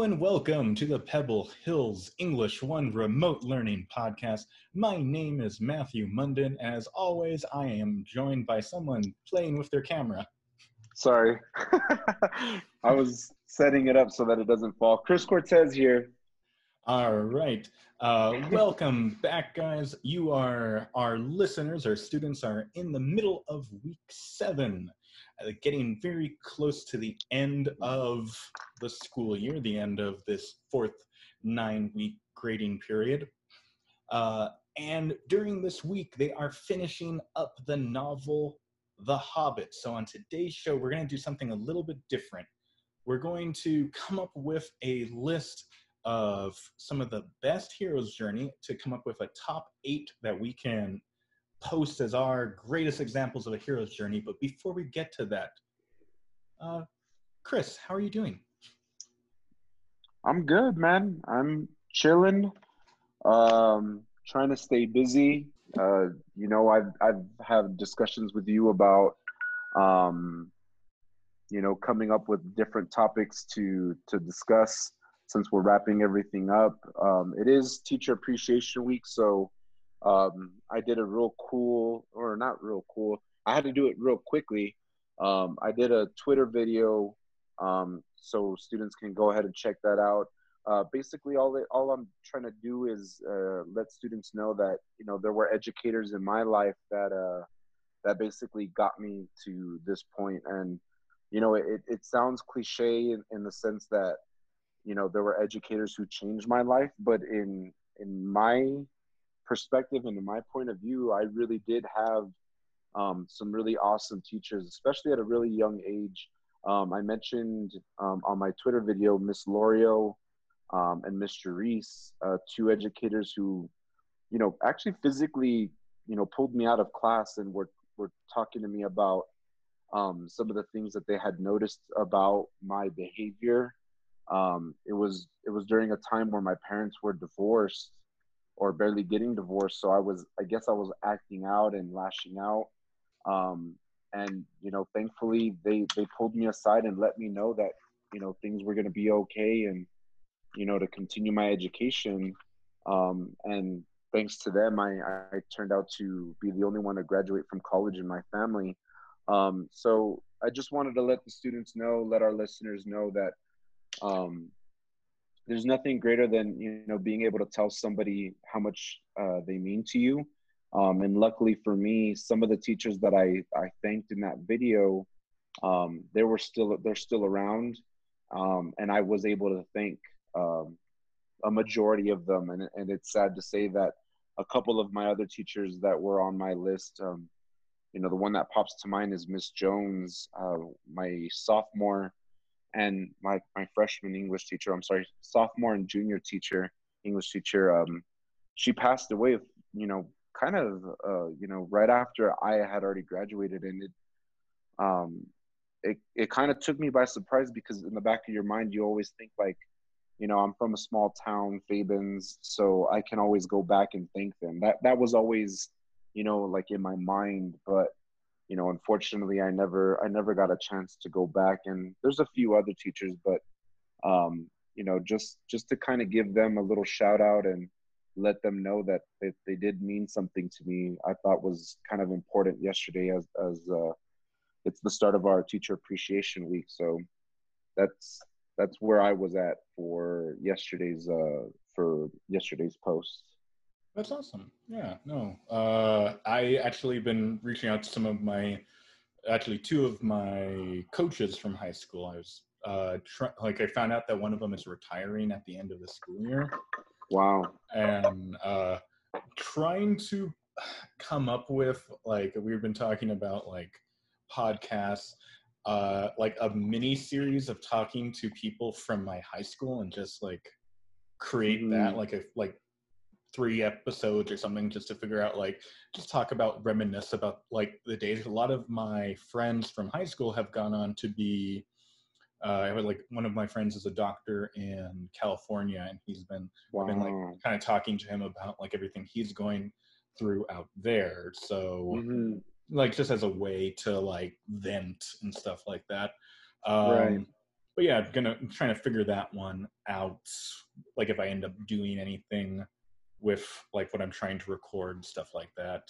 Hello and welcome to the Pebble Hills English One Remote Learning Podcast. My name is Matthew Munden. As always, I am joined by someone playing with their camera. Sorry. I was setting it up so that it doesn't fall. Chris Cortez here. All right. Uh, welcome back, guys. You are our listeners, our students are in the middle of week seven uh, getting very close to the end of the school year, the end of this fourth nine week grading period. Uh, and during this week, they are finishing up the novel The Hobbit. So, on today's show, we're going to do something a little bit different. We're going to come up with a list of some of the best hero's journey to come up with a top eight that we can post as our greatest examples of a hero's journey. But before we get to that, uh, Chris, how are you doing? I'm good, man. I'm chilling, um, trying to stay busy. Uh, you know, I've I've had discussions with you about, um, you know, coming up with different topics to to discuss since we're wrapping everything up. Um, it is Teacher Appreciation Week, so um, I did a real cool, or not real cool. I had to do it real quickly. Um, I did a Twitter video, um, so students can go ahead and check that out. Uh, basically, all it, all I'm trying to do is uh, let students know that you know there were educators in my life that uh, that basically got me to this point. point, and you know it, it sounds cliche in, in the sense that you know there were educators who changed my life, but in in my perspective and in my point of view, I really did have um, some really awesome teachers, especially at a really young age. Um, I mentioned um, on my Twitter video Miss Lorio um, and Mr. Reese, uh, two educators who, you know, actually physically, you know, pulled me out of class and were were talking to me about um, some of the things that they had noticed about my behavior. Um, it was it was during a time where my parents were divorced, or barely getting divorced. So I was, I guess I was acting out and lashing out. Um, and, you know, thankfully they, they pulled me aside and let me know that, you know, things were going to be okay and, you know, to continue my education. Um, and thanks to them, I, I turned out to be the only one to graduate from college in my family. Um, so I just wanted to let the students know, let our listeners know that, um, there's nothing greater than you know being able to tell somebody how much uh, they mean to you. Um, and luckily for me some of the teachers that i i thanked in that video um, they were still they're still around. Um, and i was able to thank um, a majority of them. And, and it's sad to say that a couple of my other teachers that were on my list um, you know the one that pops to mind is miss jones uh, my sophomore and my my freshman English teacher, I'm sorry, sophomore and junior teacher, English teacher, um, she passed away, you know, kind of, uh, you know, right after I had already graduated, and it, um, it it kind of took me by surprise because in the back of your mind, you always think like, you know, I'm from a small town, Fabens, so I can always go back and thank them. That that was always, you know, like in my mind, but you know unfortunately i never i never got a chance to go back and there's a few other teachers but um you know just just to kind of give them a little shout out and let them know that they, they did mean something to me i thought was kind of important yesterday as as uh it's the start of our teacher appreciation week so that's that's where i was at for yesterday's uh for yesterday's post that's awesome. Yeah, no. Uh, I actually been reaching out to some of my, actually two of my coaches from high school. I was uh, tr- like, I found out that one of them is retiring at the end of the school year. Wow. And uh, trying to come up with like we've been talking about like podcasts, uh, like a mini series of talking to people from my high school and just like create mm. that like a like three episodes or something just to figure out like just talk about reminisce about like the days a lot of my friends from high school have gone on to be uh, I have like one of my friends is a doctor in California, and he's been wow. been like kind of talking to him about like everything he's going through out there. So mm-hmm. like just as a way to like vent and stuff like that. Um, Right. But yeah, I'm gonna I'm trying to figure that one out. Like if I end up doing anything with like what I'm trying to record, stuff like that.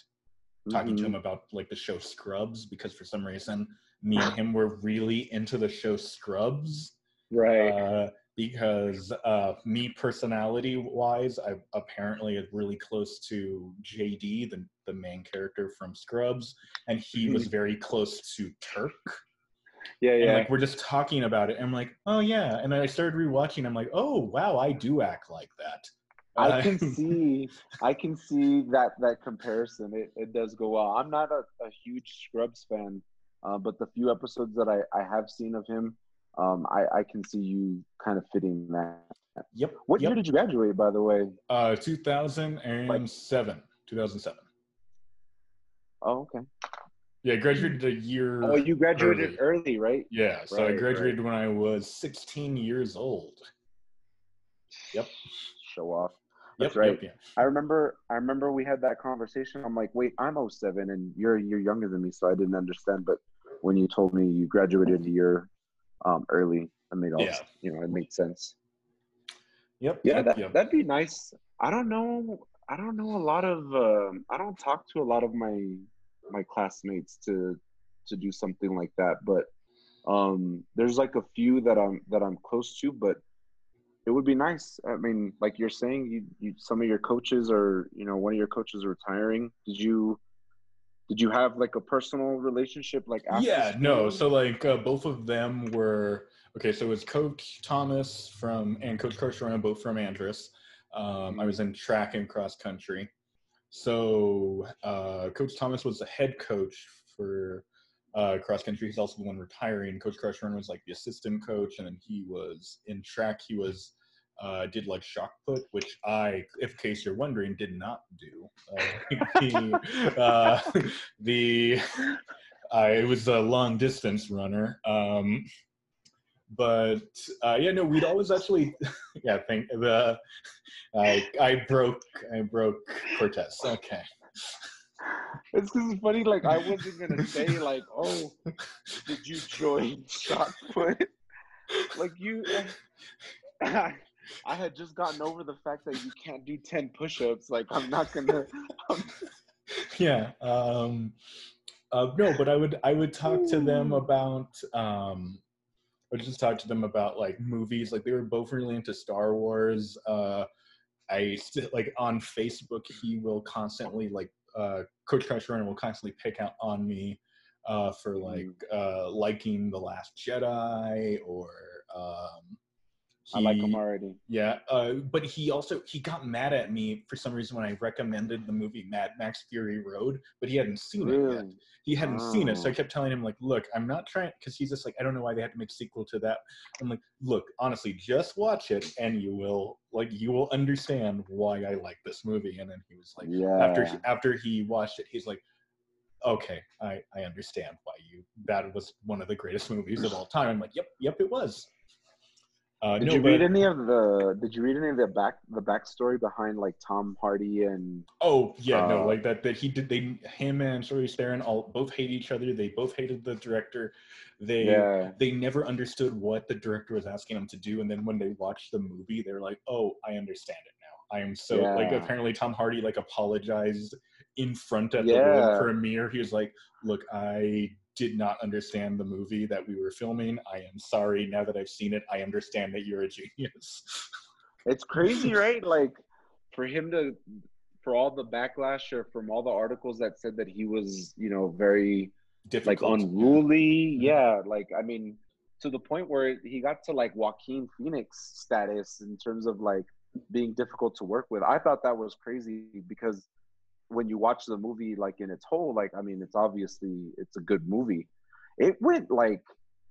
Talking to Mhm. him about like the show Scrubs because for some reason me and him were really into the show Scrubs Right. uh, because uh, me personality wise, I apparently is really close to JD, the, the main character from Scrubs, and he was very close to Turk. yeah, And yeah. like we're just talking about it, and I'm like, oh yeah. And then I started rewatching. I'm like, oh wow, I do act like that. I Uh, can see I can see that that comparison. It it does go well. I'm not a, a huge Scrubs fan, uh, but the few episodes that I, I have seen of him, um, I, I can see you kind of fitting that. Yep. What yep. year did you graduate, by the way? Uh, 2007. 2007. Oh, okay. Yeah, I graduated a year. Oh, you graduated early. early, right? Yeah, so I Right, graduated when I was 16 years old. Yep. Show off. Yep, That's right. Yep, yep. I remember I remember we had that conversation. I'm like, wait, I'm 07 and you're year younger than me, so I didn't understand. But when you told me you graduated a year um, early, it made all Yeah. you know, it made sense. Yep. Yeah, yep, that yep. that'd be nice. I don't know. I don't know a lot of. Um, I don't talk to a lot of my my classmates to to do something like that. But um, there's like a few that I'm that I'm close to. But it would be nice. I mean, like you're saying, you you some of your coaches are you know one of your coaches are retiring. Did you did you have like a personal relationship like after yeah no. So like uh, both of them were okay so it was coach thomas from and coach Carcerano, both from Andress. Um, i was in track and cross country. So uh, coach thomas was the head coach for uh, cross country. He's also the one retiring. Coach Carcerano was like the assistant coach and then he was in track. He was uh, did like shot put, which I, if case you're wondering, did not do. Uh, the, uh, the I was a long distance runner. Um, but uh, yeah, no, we'd always actually, yeah, think the I I broke I broke Cortez. Okay, It's because it's funny. Like I wasn't gonna say like, oh, did you join put? Like you, I had just gotten over the fact that you can't do ten push-ups. Like I'm not gonna. I'm, yeah. Um, uh, no, but I would I would talk to them about um, I would just talk to them about like movies. Like they were both really into Star Wars. Uh, I still like on Facebook. He will constantly like uh, Coach Carcerano will constantly pick out on me uh, for like uh, liking the Last Jedi or um, I like him already. yeah, uh, but he also he got mad at me for some reason when I recommended the movie Mad Max Fury Road, but he hadn't seen it yet. He hadn't seen it, so I Oh. kept telling him like, "Look, I'm not trying," because he's just like, "I don't know why they had to make a sequel to that." I'm like, "Look, honestly, just watch it, and you will like you will understand why I like this movie." And then he was like, yeah. after he, after he watched it, he's like, "Okay, I I understand why you that was one of the greatest movies of all time." I'm like, "Yep, yep, it was." Uh, Did no, you read but- any of the? Did you read any of the back the backstory behind like Tom Hardy and? Oh yeah, no, Uh, like that. That he did. They him and Charlize Theron all both hate each other. They both hated the director. They Yeah. they never understood what the director was asking them to do. And then when they watched the movie, they're like, "Oh, I understand it now. I am so like." Apparently, Tom Hardy like apologized in front at the world premiere. He was like, "Look, I did not understand the movie that we were filming. I am sorry. Now that I've seen it, I understand that you're a genius." It's crazy, right? Like for him to, for all the backlash or from all the articles that said that he was, you know, very like Difficult. unruly. Yeah, like I mean, to the point where he got to like Joaquin Phoenix status in terms of like being difficult to work with. I thought that was crazy because when you watch the movie like in its whole, like I mean, it's obviously it's a good movie. It went like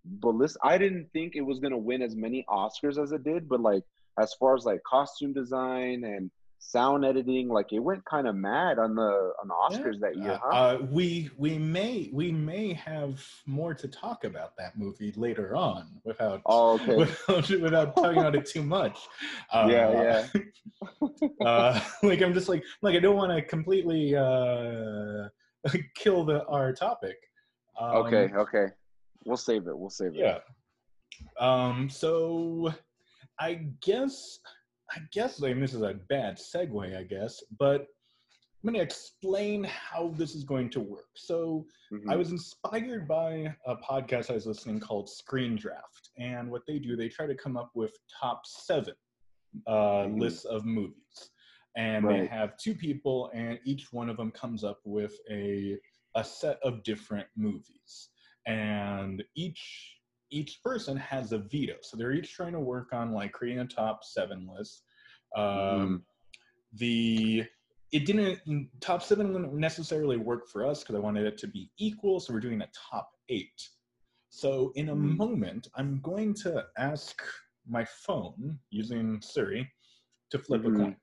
ballistic. I didn't think it was gonna win as many Oscars as it did, but like as far as like costume design and sound editing, like it went kind of mad on the on the Oscars that year, Uh, huh? uh, we we may we may have more to talk about that movie later on without oh, okay. without, without talking about it too much. Uh, Yeah, uh, like I'm just like like I don't want to completely uh, kill the our topic. Um, okay, okay. We'll save it. We'll save it. Yeah. Um. So, I guess, I guess, like, this is a bad segue, I guess, but I'm going to explain how this is going to work. So, Mhm. I was inspired by a podcast I was listening called Screen Draft, and what they do, they try to come up with top seven uh, Mhm. lists of movies, and they have two people, and each one of them comes up with a a set of different movies, and each each person has a veto, so they're each trying to work on like creating a top seven list. Um, the it didn't top seven wouldn't necessarily work for us because I wanted it to be equal, so we're doing a top eight. So in a Mm. moment, I'm going to ask my phone using Siri to flip Mhm. a coin.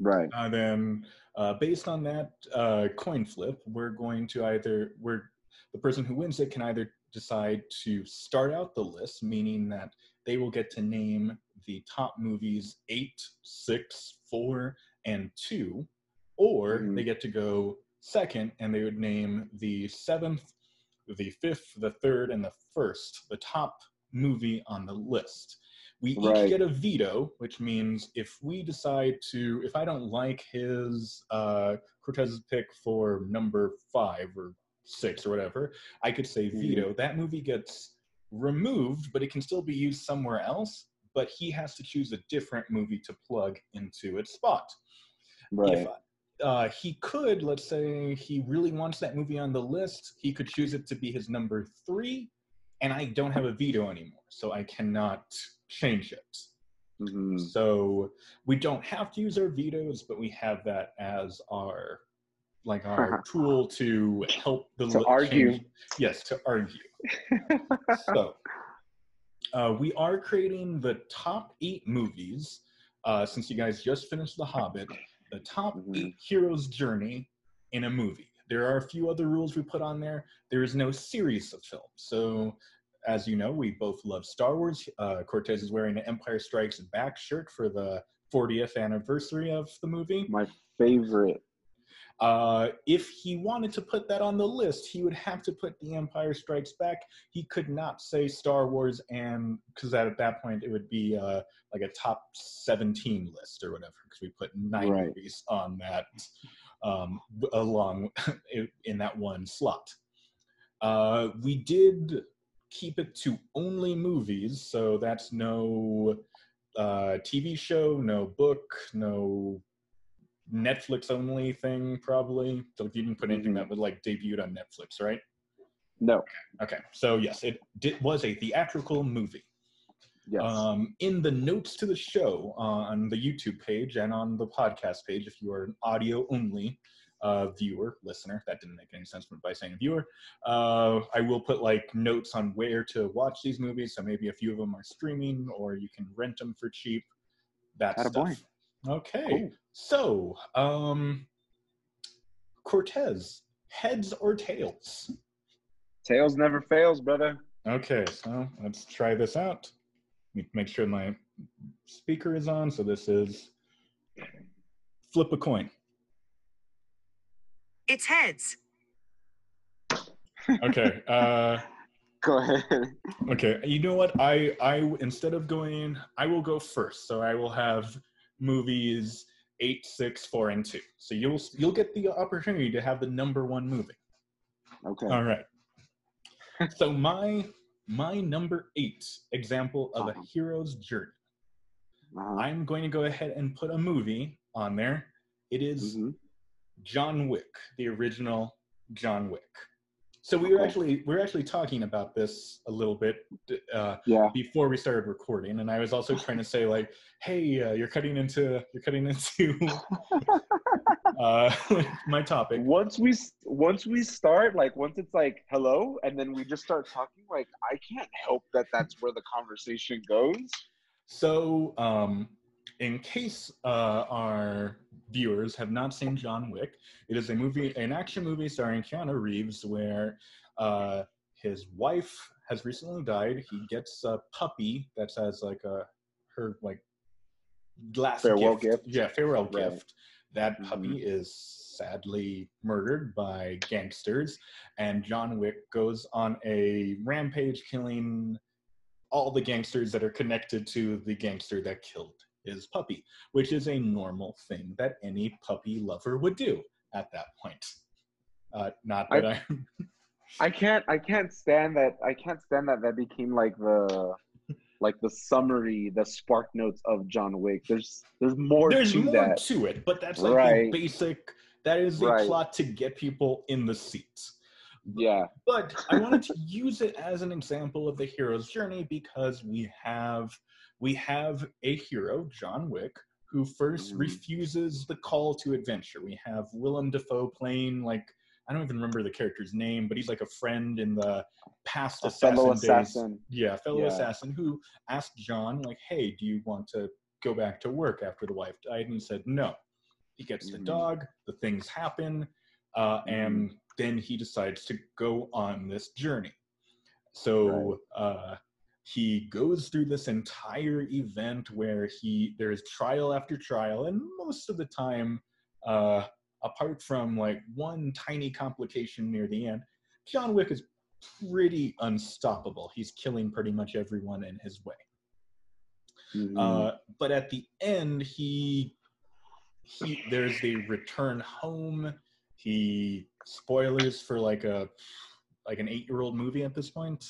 Right. Uh, then, uh, based on that uh, coin flip, we're going to either we're the person who wins it can either decide to start out the list, meaning that they will get to name the top movies eight, six, four, and two, or Mhm. they get to go second and they would name the seventh, the fifth, the third, and the first, the top movie on the list. We each get a veto, which means if we decide to, if I don't like his uh, Cortez's pick for number five or six or whatever, I could say Mhm. veto. That movie gets removed, but it can still be used somewhere else. But he has to choose a different movie to plug into its spot. Right. If uh, he could, let's say he really wants that movie on the list, he could choose it to be his number three, and I don't have a veto anymore, so I cannot change it. Mhm. So we don't have to use our vetoes, but we have that as our like our tool to help the To argue. change- Yes, to argue. so uh, we are creating the top eight movies. Uh, since you guys just finished The Hobbit, the top Mhm. eight heroes' journey in a movie. There are a few other rules we put on there. There is no series of films. So, as you know, we both love Star Wars. Uh, Cortez is wearing an Empire Strikes Back shirt for the 40th anniversary of the movie. My favorite. Uh, if he wanted to put that on the list, he would have to put The Empire Strikes Back. He could not say Star Wars, and because at that point it would be uh, like a top 17 list or whatever, because we put nine Right. movies on that um, along in- in that one slot. Uh, we did keep it to only movies, so that's no uh, TV show, no book, no Netflix only thing, probably. So you didn't put anything that was like debuted on Netflix, right? No. Okay, so yes, it did, was a theatrical movie. Yes. Um, in the notes to the show on the YouTube page and on the podcast page, if you are an audio only uh, viewer, listener, that didn't make any sense by saying viewer, uh, I will put like notes on where to watch these movies. So maybe a few of them are streaming or you can rent them for cheap. That Attaboy. stuff. Okay, Cool. so um, Cortez, heads or tails? Tails never fails, brother. Okay, so let's try this out. Let me make sure my speaker is on. So this is flip a coin. It's heads. Okay. Uh, Go ahead. okay. You know what? I I instead of going, I will go first. So I will have movies eight, six, four, and two. So you'll you'll get the opportunity to have the number one movie. Okay. All right. so my my number eight example of a hero's journey. Uh-huh. I'm going to go ahead and put a movie on there. It is Mhm. John Wick, the original John Wick. So we were actually we were actually talking about this a little bit uh, Yeah. before we started recording, and I was also trying to say like, "Hey, uh, you're cutting into you're cutting into uh, my topic." Once we once we start, like once it's like hello, and then we just start talking, like I can't help that that's where the conversation goes. So, um, in case uh, our viewers have not seen John Wick, it is a movie, an action movie starring Keanu Reeves, where uh, his wife has recently died. He gets a puppy that says like a her like last Farewell gift. gift? Yeah, farewell Right. gift. That Mhm. puppy is sadly murdered by gangsters, and John Wick goes on a rampage, killing all the gangsters that are connected to the gangster that killed his puppy, which is a normal thing that any puppy lover would do at that point. Uh, not that I, I can't I can't stand that I can't stand that that became like the like the summary, the spark notes of John Wick. There's there's more there's to more that. to it, but that's like the basic. That is the Right. plot to get people in the seats. Yeah. But I wanted to use it as an example of the hero's journey because we have we have a hero, John Wick, who first Mhm. refuses the call to adventure. We have Willem Dafoe playing like I don't even remember the character's name, but he's like a friend in the past A assassin fellow days. assassin. Yeah, fellow Yeah. assassin who asked John like, "Hey, do you want to go back to work after the wife died?" And he said, "No." He gets the Mhm. dog. The things happen, uh, Mm-hmm. and then he decides to go on this journey. So uh, he goes through this entire event where he there's trial after trial, and most of the time, uh, apart from like one tiny complication near the end, John Wick is pretty unstoppable. He's killing pretty much everyone in his way. Mhm. Uh, but at the end, he he there's the return home. He spoilers for like a like an eight year old movie at this point.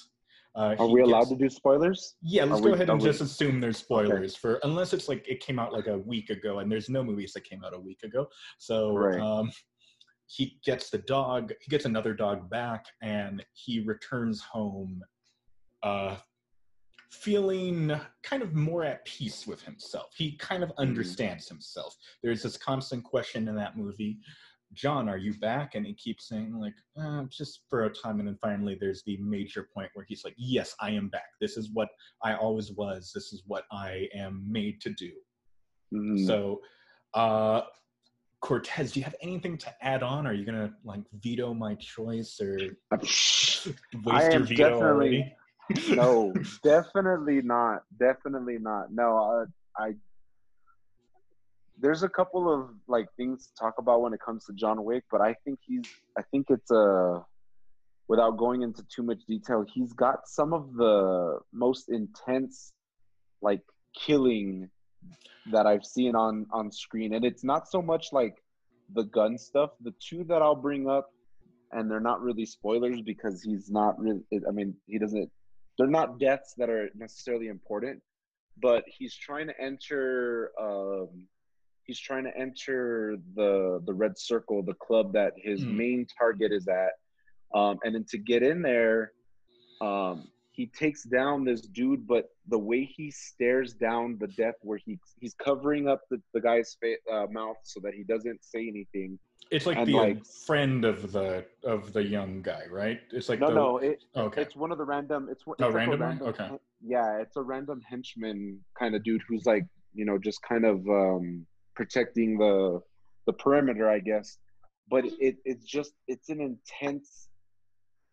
Uh, Are we allowed gets- to do spoilers? Yeah, let's are go we- ahead and we- just assume there's spoilers for unless it's like it came out like a week ago, and there's no movies that came out a week ago. So Right. um, he gets the dog, he gets another dog back, and he returns home, uh, feeling kind of more at peace with himself. He kind of Mm-hmm. understands himself. There's this constant question in that movie. John, are you back? And he keeps saying, like, uh, just for a time. And then finally, there's the major point where he's like, yes, I am back. This is what I always was. This is what I am made to do. Mhm. So, uh, Cortez, do you have anything to add on? Are you going to, like, veto my choice or waste I your veto definitely- already? no, definitely not. Definitely not. No, uh, I. There's a couple of like things to talk about when it comes to John Wick, but I think he's. I think it's a. Without going into too much detail, he's got some of the most intense, like killing, that I've seen on on screen, and it's not so much like the gun stuff. The two that I'll bring up, and they're not really spoilers because he's not really. I mean, he doesn't they're not deaths that are necessarily important, but he's trying to enter. Um, he's trying to enter the the red circle, the club that his Hmm. main target is at, um, and then to get in there, um, he takes down this dude. But the way he stares down the death, where he he's covering up the, the guy's fa- uh, mouth so that he doesn't say anything. It's like and, the like- friend of the of the young guy, right? It's like No, the, no, it, Okay. It's one of the random. It's, it's Oh, like random random. Okay. Yeah, it's a random henchman kind of dude who's like you know just kind of um, protecting the the perimeter, I guess. But it it's just it's an intense.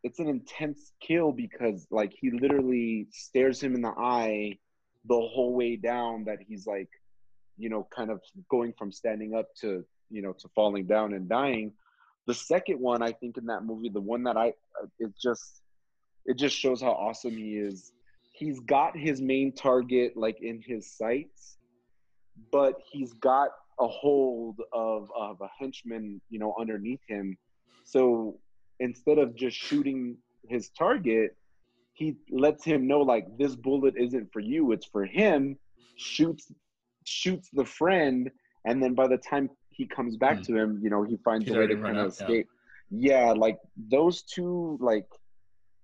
It's an intense kill because like he literally stares him in the eye the whole way down that he's like you know kind of going from standing up to you know to falling down and dying the second one i think in that movie the one that i uh, it just it just shows how awesome he is he's got his main target like in his sights but he's got a hold of of a henchman you know underneath him so instead of just shooting his target he lets him know like this bullet isn't for you it's for him shoots shoots the friend and then by the time he comes back Hmm. to him you know he finds He's a way to kind of escape yeah. like those two like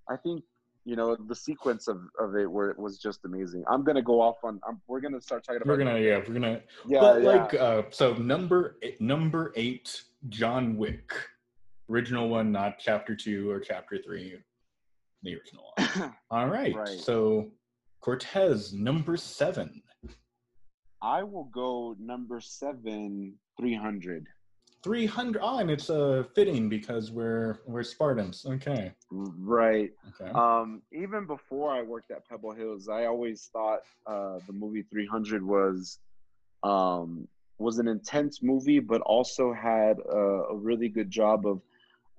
i think you know the sequence of, of it where it was just amazing. I'm gonna go off on I'm, we're gonna start talking about we're gonna yeah, we're gonna yeah but yeah. like uh so number eight, number eight john wick. Original one not chapter two or chapter three the original one. All right, Right. so cortez number seven. I will go number seven 300 300 oh and it's uh fitting because we're we're spartans okay right okay Um, even before I worked at Pebble Hills, I always thought uh, the movie 300 was um, was an intense movie, but also had a, a really good job of.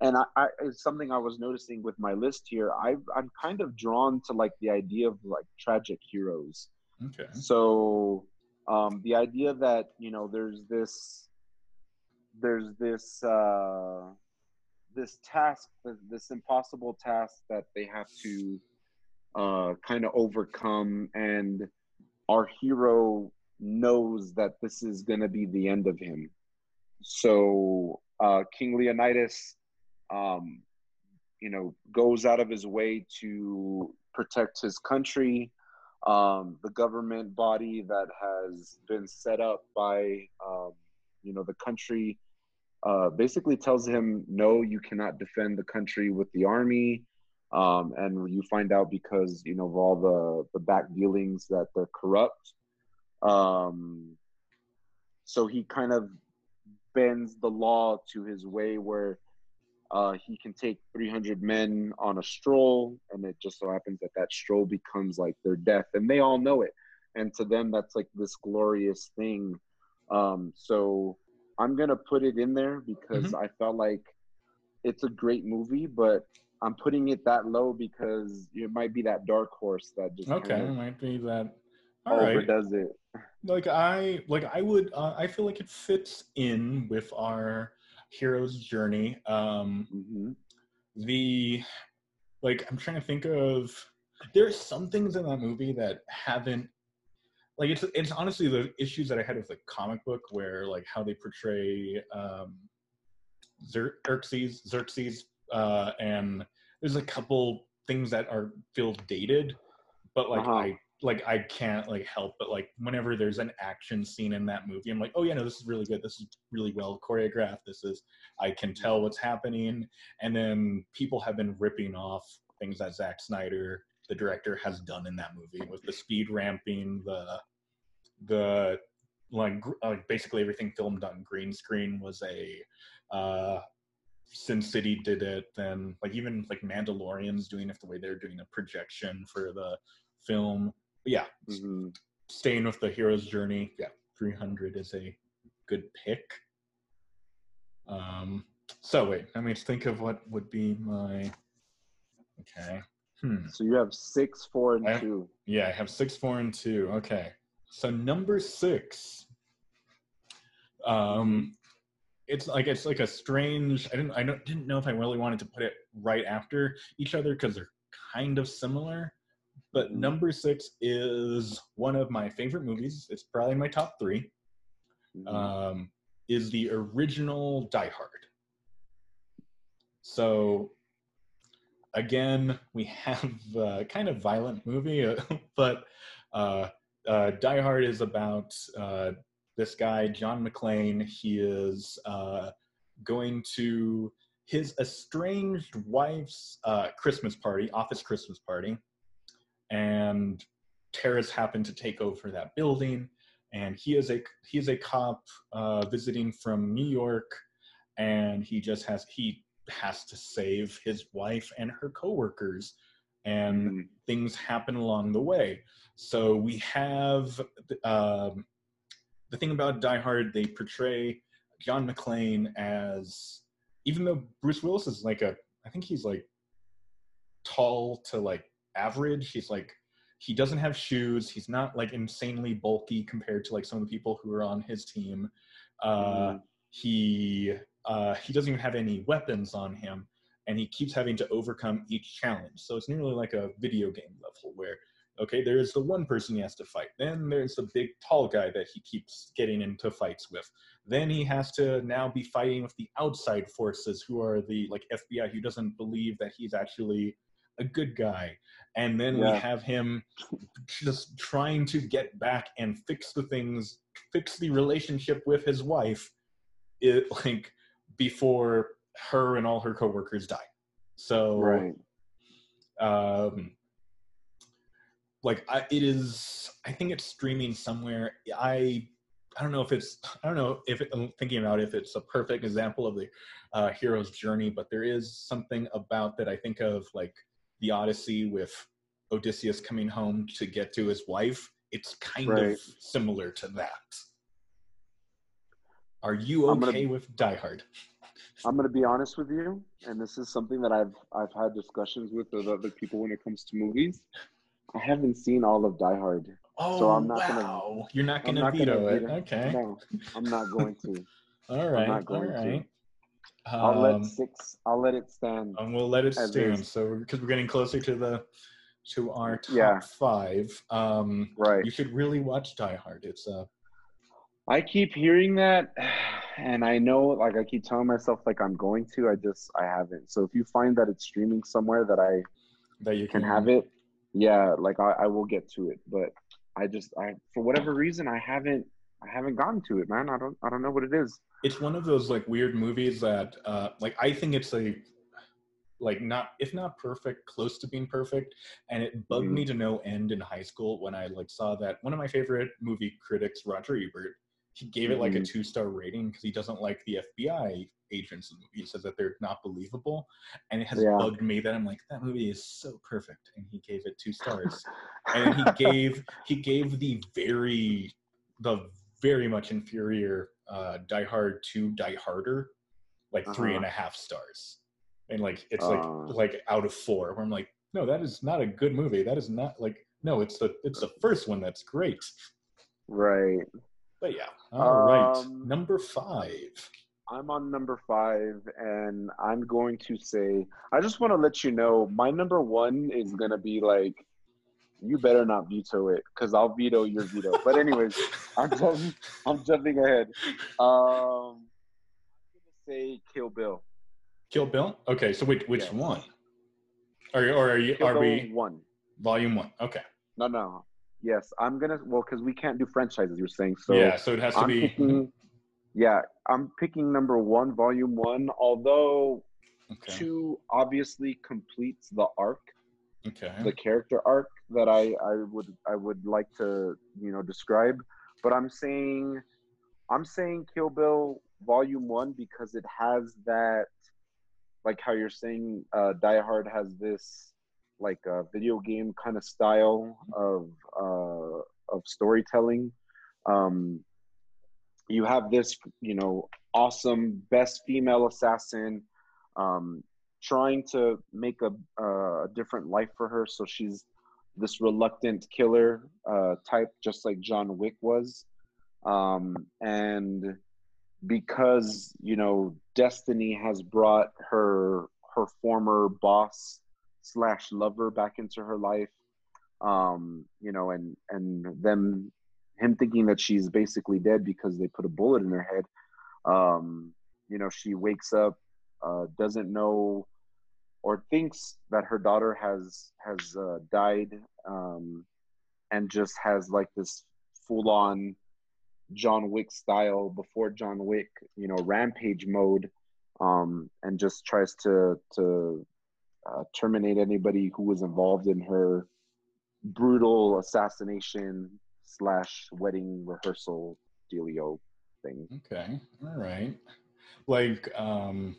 And I, I, it's something I was noticing with my list here. I, I'm kind of drawn to like the idea of like tragic heroes. Okay. So um, the idea that you know there's this there's this uh, this task this impossible task that they have to uh, kind of overcome and our hero knows that this is going to be the end of him. So uh, king leonidas um, you know goes out of his way to protect his country. Um, the government body that has been set up by um, you know the country uh, basically tells him no you cannot defend the country with the army um, and you find out because you know of all the the back dealings that they're corrupt um, so he kind of bends the law to his way where uh, he can take 300 men on a stroll, and it just so happens that that stroll becomes like their death, and they all know it. And to them, that's like this glorious thing. Um, so I'm gonna put it in there because mm-hmm. I felt like it's a great movie, but I'm putting it that low because it might be that dark horse that just okay, it might be that all overdoes right. it. Like I like I would uh, I feel like it fits in with our hero's journey. Um, mm-hmm. The like I'm trying to think of there's some things in that movie that haven't like it's it's honestly the issues that I had with the comic book where like how they portray um Xerxes Xerxes uh and there's a couple things that are feel dated but like uh-huh. I like I can't like help but like whenever there's an action scene in that movie, I'm like, oh yeah, no, this is really good. This is really well choreographed. This is I can tell what's happening. And then people have been ripping off things that Zack Snyder, the director, has done in that movie with the speed ramping, the the like like basically everything filmed on green screen was a uh Sin City did it, then like even like Mandalorian's doing it the way they're doing a projection for the film but yeah, mm-hmm. staying with the hero's journey. Yeah, 300 is a good pick. Um, so wait, let me think of what would be my. Okay. Hmm. So you have six, four, and I, two. Yeah, I have six, four, and two. Okay. So number six. Um, it's like it's like a strange. I didn't. I didn't know if I really wanted to put it right after each other because they're kind of similar. But number six is one of my favorite movies. It's probably my top 3 mm-hmm. um, is the original Die Hard. So again, we have a kind of violent movie, but uh, uh, Die Hard is about uh, this guy, John McClane. He is uh, going to his estranged wife's uh, Christmas party, office Christmas party and terrorists happen to take over that building. And he is a he is a cop uh, visiting from New York, and he just has he has to save his wife and her coworkers, and mm. things happen along the way. So we have um, the thing about Die Hard. They portray John McClane as even though Bruce Willis is like a I think he's like tall to like average. He's like he doesn't have shoes. He's not like insanely bulky compared to like some of the people who are on his team. Uh, mm. He uh, he doesn't even have any weapons on him, and he keeps having to overcome each challenge. So it's nearly like a video game level where okay, there's the one person he has to fight. Then there's the big tall guy that he keeps getting into fights with. Then he has to now be fighting with the outside forces who are the like FBI who doesn't believe that he's actually a good guy and then yeah. we have him just trying to get back and fix the things fix the relationship with his wife it like before her and all her coworkers die so right um like I, it is i think it's streaming somewhere i i don't know if it's i don't know if it, i'm thinking about if it's a perfect example of the uh, hero's journey but there is something about that i think of like the Odyssey with Odysseus coming home to get to his wife, it's kind right. of similar to that. Are you I'm gonna- okay with Die Hard? I'm gonna be honest with you, and this is something that I've I've had discussions with with other people when it comes to movies. I haven't seen all of Die Hard. Oh, So I'm not gonna- wow. You're not going to veto gonna it. veto- Okay. No, I'm not going to. All right. not All going to. I'll let Um, six. I'll let it stand. and we'll let it stand. is. So, because we're getting closer to the to our top Yeah. five, um, Right. you should really watch Die Hard. It's uh, I keep hearing that, and I know, like, I keep telling myself, like, I'm going to. I just, I haven't. So if you find that it's streaming somewhere that I that you can have it, yeah, like, I, I will get to it. But I just, I, for whatever reason, I haven't, I haven't gotten to it, man. I don't, I don't know what it is. it's one of those like weird movies that uh like i think it's a like not if not perfect close to being perfect and it bugged Mhm. me to no end in high school when i like saw that one of my favorite movie critics roger ebert he gave it like a Mhm. two star rating because he doesn't like the fbi agents in the movie he says that they're not believable and it has Yeah. bugged me that i'm like that movie is so perfect and he gave it two stars and he gave he gave the very the very much inferior uh die hard to die harder like three Uh-huh. and a half stars and like it's Uh. like like out of four where i'm like no that is not a good movie that is not like no it's the it's the first one that's great Right. But yeah all right Um, number five I'm on number five, and I'm going to say, I just want to let you know, my number one is gonna be like, you better not veto it, cause I'll veto your veto. But anyways, I'm jumping, I'm jumping ahead. Um, I'm gonna say Kill Bill. kill bill okay so which which one or, or are you Kill are Bill we one. volume one okay No, no. Yes, I'm gonna. Well, cause we can't do franchises. You're saying so. yeah so it has to I'm be picking. Yeah, I'm picking number one, volume one. Although okay two obviously completes the arc. okay the character arc that I, I would I would like to you know describe. But I'm saying I'm saying Kill Bill Volume One because it has that like how you're saying uh, Die Hard has this like a video game kind of style of uh, of storytelling. Um, you have this you know awesome best female assassin um, trying to make a, uh, a different life for her. So she's this reluctant killer uh, type, just like John Wick was. Um, and because you know destiny has brought her her former boss slash lover back into her life um you know and and them him thinking that she's basically dead because they put a bullet in her head um you know she wakes up uh doesn't know or thinks that her daughter has has uh, died um and just has like this full on John Wick style before John Wick, you know, rampage mode, um, and just tries to to uh, terminate anybody who was involved in her brutal assassination slash wedding rehearsal dealio thing. Okay. All right. Like, um,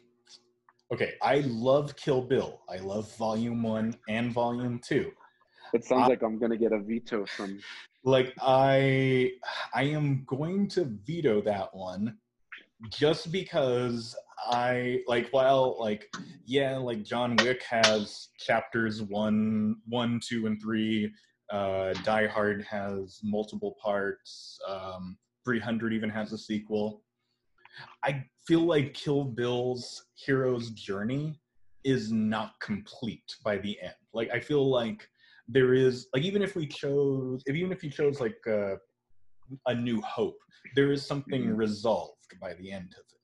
okay, I love Kill Bill. I love Volume One and Volume Two. It sounds I- like I'm gonna get a veto from. Like, I, I am going to veto that one, just because I like. While like, yeah, like John Wick has chapters one, one, two, and three. Uh, Die Hard has multiple parts. Um, 300 even has a sequel. I feel like Kill Bill's hero's journey is not complete by the end. Like I feel like there is like even if we chose if even if you chose like uh, a new hope, there is something Mhm. resolved by the end of it.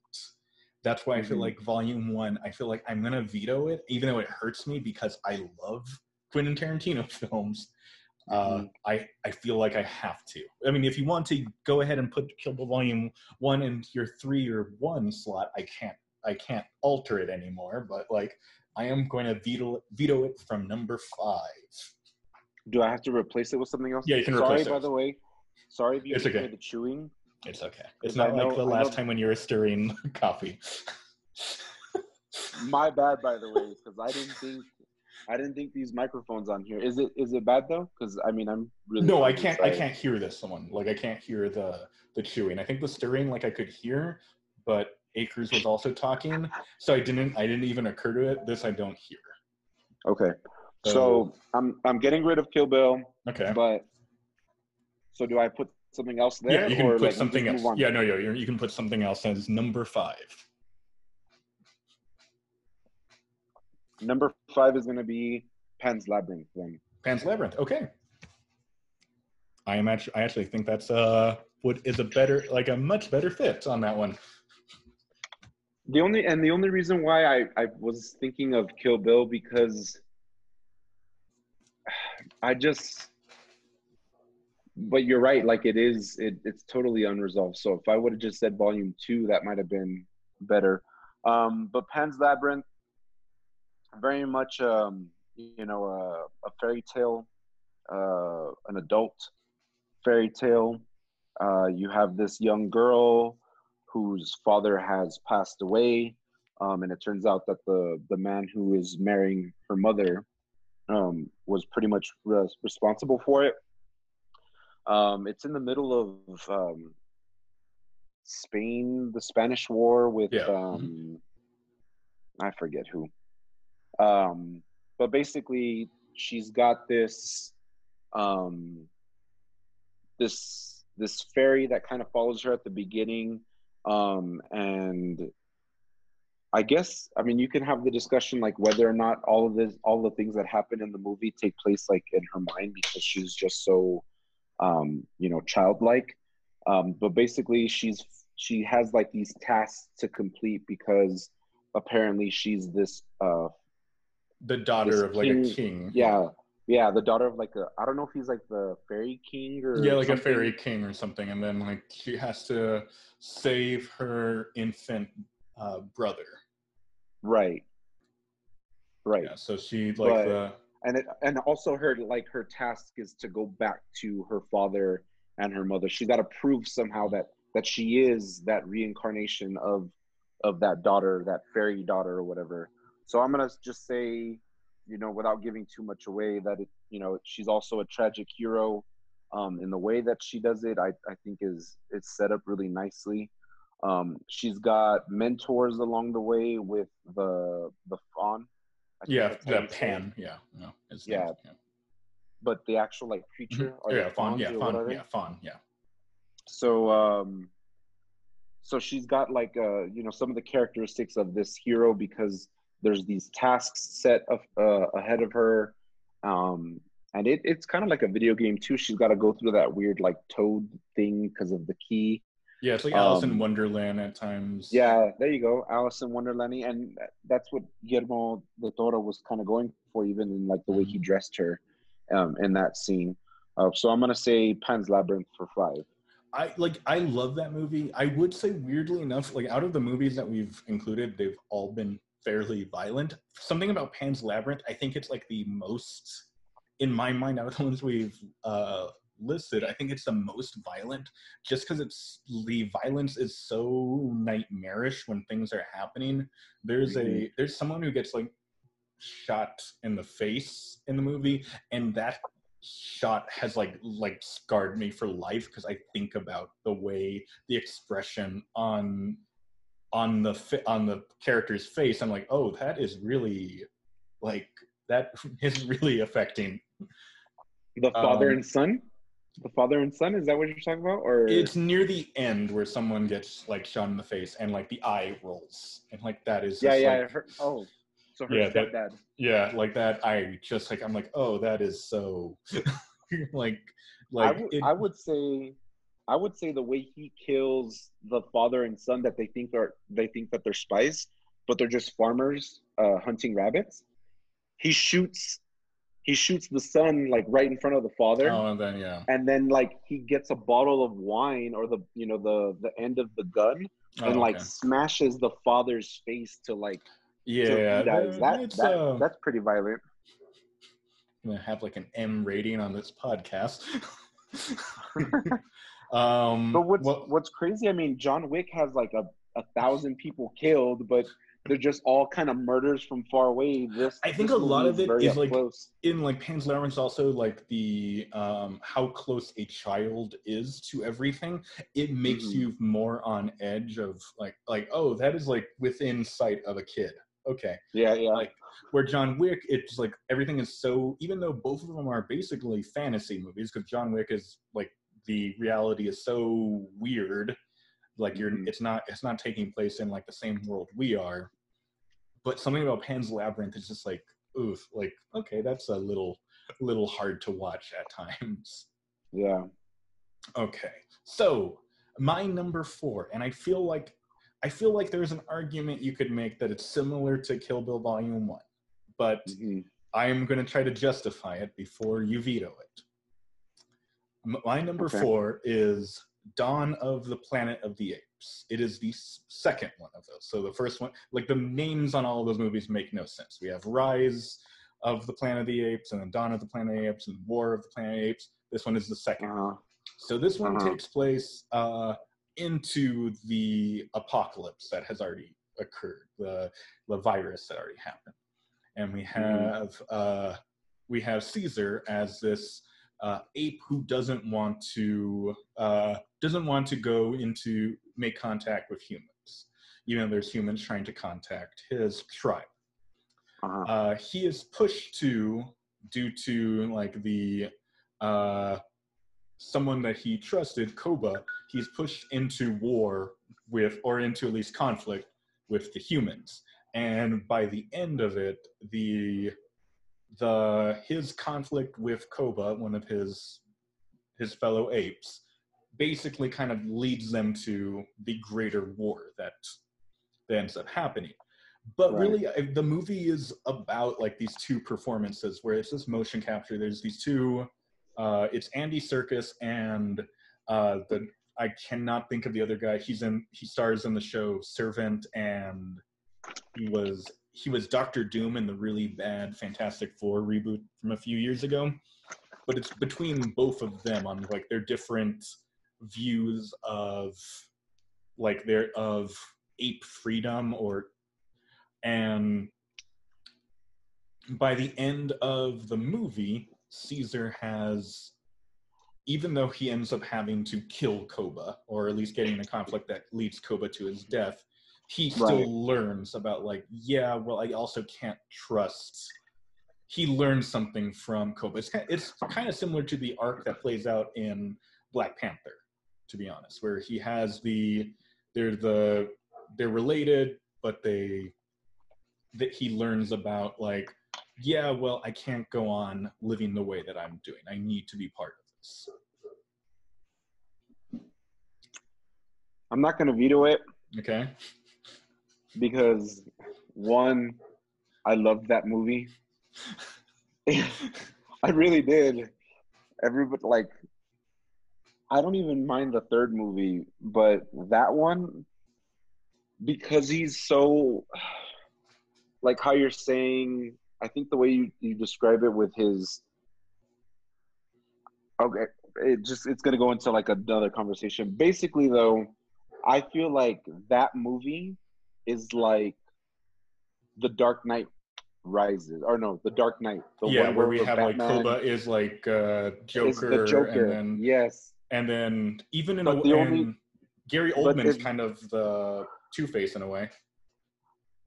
That's why I feel Mhm. like volume one, I feel like I'm gonna veto it, even though it hurts me because I love Quentin Tarantino films. Uh, Mhm. I I feel like I have to. I mean, if you want to go ahead and put Kill Bill Volume One in your three or one slot, I can't I can't alter it anymore. But like, I am going to veto veto it from number five. Do I have to replace it with something else? Yeah, you can Sorry, replace it by the way. Sorry if you It's okay. hear the chewing. It's okay. It's Because I not like the last time when you were stirring coffee. My bad, by the way, because I didn't think I didn't think these microphones on here. Is it is it bad though? Because I mean, I'm really no, I can't. so I can't hear this Someone Like I can't hear the the chewing. I think the stirring, like I could hear, but Acres was also talking, so I didn't. I didn't even occur to it. This I don't hear. Okay, so I'm I'm getting rid of Kill Bill, Okay. but so do I put something else there? yeah, you can or, put like, something else. Yeah, no, yeah, you you can put something else as number five. Number five is gonna be Pan's Labyrinth. Then Pan's Labyrinth. Okay. I am actually. I actually think that's uh what is a better, like a much better fit on that one. the only and the only reason why I I was thinking of Kill Bill because I just. But you're right. Like it is. It, it's totally unresolved. So if I would have just said Volume Two, that might have been better. Um, but Pan's Labyrinth, very much, um, you know, a, a fairy tale, uh, an adult fairy tale. Uh, you have this young girl whose father has passed away, um, and it turns out that the the man who is marrying her mother um, was pretty much res- responsible for it. Um, it's in the middle of um, Spain, the Spanish War with Yeah. um, I forget who. Um, but basically, she's got this um, this this fairy that kind of follows her at the beginning, um, and I guess I mean you can have the discussion like whether or not all of this all the things that happen in the movie take place like in her mind because she's just so um, you know childlike. Um, but basically, she's she has like these tasks to complete because apparently she's this uh, The daughter This of like a king. yeah yeah the daughter of like a I don't know if he's like the fairy king or yeah, like a fairy king or something, and then like she has to save her infant uh, brother. right right Yeah, so she like But- the and it and also her like her task is to go back to her father and her mother. She's got to prove somehow that that she is that reincarnation of of that daughter that fairy daughter or whatever. So i'm gonna just say you know without giving too much away that it you know she's also a tragic hero um in the way that she does it i i think is it's set up really nicely. Um she's got mentors along the way with the the faun yeah the you say it pan yeah no it's Yeah, but the actual like creature Mm-hmm. yeah faun yeah faun yeah faun yeah. So um so she's got like uh you know some of the characteristics of this hero because there's these tasks set of, uh, ahead of her um and it, it's kind of like a video game too. She's got to go through that weird like toad thing because of the key yeah it's like Alice in Um, Wonderland at times yeah there you go alice in wonderland and that's what guillermo del toro was kind of going for even in like the way he dressed her um in that scene uh, so i'm gonna say pan's labyrinth for five I like I love that movie. I would say weirdly enough, like out of the movies that we've included, they've all been fairly violent. Something about Pan's Labyrinth, I think it's like the most in my mind out of the ones we've uh listed, I think it's the most violent just because it's the violence is so nightmarish when things are happening. There's a Mhm. there's someone who gets like shot in the face in the movie and that shot has like like scarred me for life because I think about the way the expression on on the fi- on the character's face. I'm like, oh, that is really like that is really affecting. the father Um, and son the father and son is that what you're talking about or It's near the end where someone gets like shot in the face and like the eye rolls and like that is yeah just, yeah like, her, oh so her Yeah, that- yeah like that. I just like I'm like, oh, that is so like like would- it- I would say I would say the way he kills the father and son that they think are they think that they're spies, but they're just farmers uh, hunting rabbits. He shoots he shoots the son like right in front of the father, oh, and then yeah. and then like he gets a bottle of wine or the you know the the end of the gun Oh, and like okay. smashes the father's face to like yeah, he dies. that- That, that uh, that's pretty violent. I'm gonna have like an M rating on this podcast. um, But what's well, what's crazy? I mean, John Wick has like a, a thousand people killed, but they're just all kind of murders from far away. This I think this a lot of it is, like, close. in like Pan's Labyrinth, also like the um how close a child is to everything. It makes Mhm. you more on edge of like like oh that is like within sight of a kid. Okay. Yeah, yeah, like where John Wick, it's like everything is so. Even though both of them are basically fantasy movies, because John Wick is like the reality is so weird, like you're, Mhm. it's not, it's not taking place in like the same world we are. But something about Pan's Labyrinth is just like, oof, like okay, that's a little, little hard to watch at times. yeah. Okay, so my number four, and I feel like I feel like there's an argument you could make that it's similar to Kill Bill Volume One, but Mhm. I am going to try to justify it before you veto it. My number Okay. four is Dawn of the Planet of the Apes. It is the second one of those. So the first one, like the names on all of those movies make no sense. We have Rise of the Planet of the Apes, and then Dawn of the Planet of the Apes, and War of the Planet of the Apes. This one is the second. Uh-huh. So this one Uh-huh. takes place uh, into the apocalypse that has already occurred, the the virus that already happened, and we have uh, we have Caesar as this uh, ape who doesn't want to uh, doesn't want to go into make contact with humans, even though there's humans trying to contact his tribe Uh-huh. uh, he is pushed to due to like the uh, someone that he trusted, Koba. He's pushed into war with, or into at least conflict with the humans. And by the end of it, the the his conflict with Koba, one of his his fellow apes, basically kind of leads them to the greater war that that ends up happening. But Right. really, I- the movie is about like these two performances where it's this motion capture. There's these two. Uh, it's Andy Serkis and uh, the I cannot think of the other guy. He's in. He stars in the show Servant, and he was he was Doctor Doom in the really bad Fantastic Four reboot from a few years ago. But it's between both of them on like their different views of like their of ape freedom or and by the end of the movie caesar has even though he ends up having to kill koba or at least getting in a conflict that leads koba to his death he still Right. learns about like yeah well i also can't trust. He learns something from koba it's kind, it's kind of similar to the arc that plays out in black panther to be honest where he has the they're the they're related but they that he learns about like yeah well i can't go on living the way that i'm doing. I need to be part of this. I'm not gonna veto it. Okay because one, I loved that movie. I really did. Everybody like I don't even mind the third movie, but that one because he's so like how you're saying I think the way you, you describe it with his okay it just it's gonna go into like another conversation. Basically though, I feel like that movie is like the Dark Knight Rises, or no, the Dark Knight. The yeah one where we have like Batman koba is like uh is joker, the Joker. and then yes, and then even in But a the only- gary Oldman is kind of the two-face in a way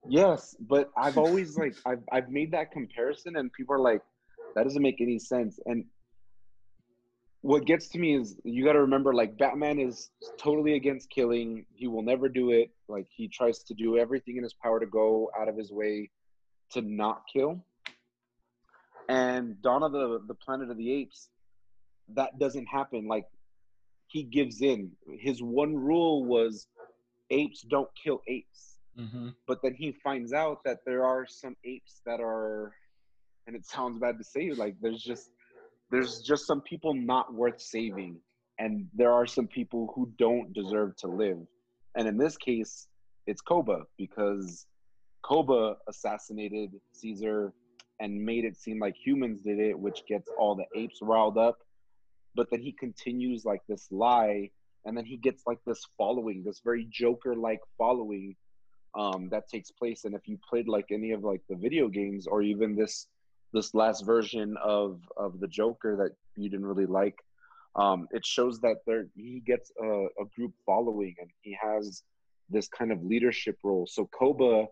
yes, but I've always like I've I've made that comparison, and people are like, that doesn't make any sense. And what gets to me is you got to remember, like Batman is totally against killing. He will never do it. Like he tries to do everything in his power to go out of his way to not kill. And Dawn of the the Planet of the Apes, that doesn't happen. Like he gives in. His one rule was apes don't kill apes. mm-hmm. But then he finds out that there are some apes that are, and it sounds bad to say, like there's just there's just some people not worth saving, and there are some people who don't deserve to live. And in this case, it's Koba because Koba assassinated Caesar and made it seem like humans did it, which gets all the apes riled up. But then he continues like this lie, and then he gets like this following, this very Joker like following um, that takes place. And if you played like any of like the video games or even this this last version of of the Joker that you didn't really like, um, it shows that there he gets a, a group following and he has this kind of leadership role. So Koba,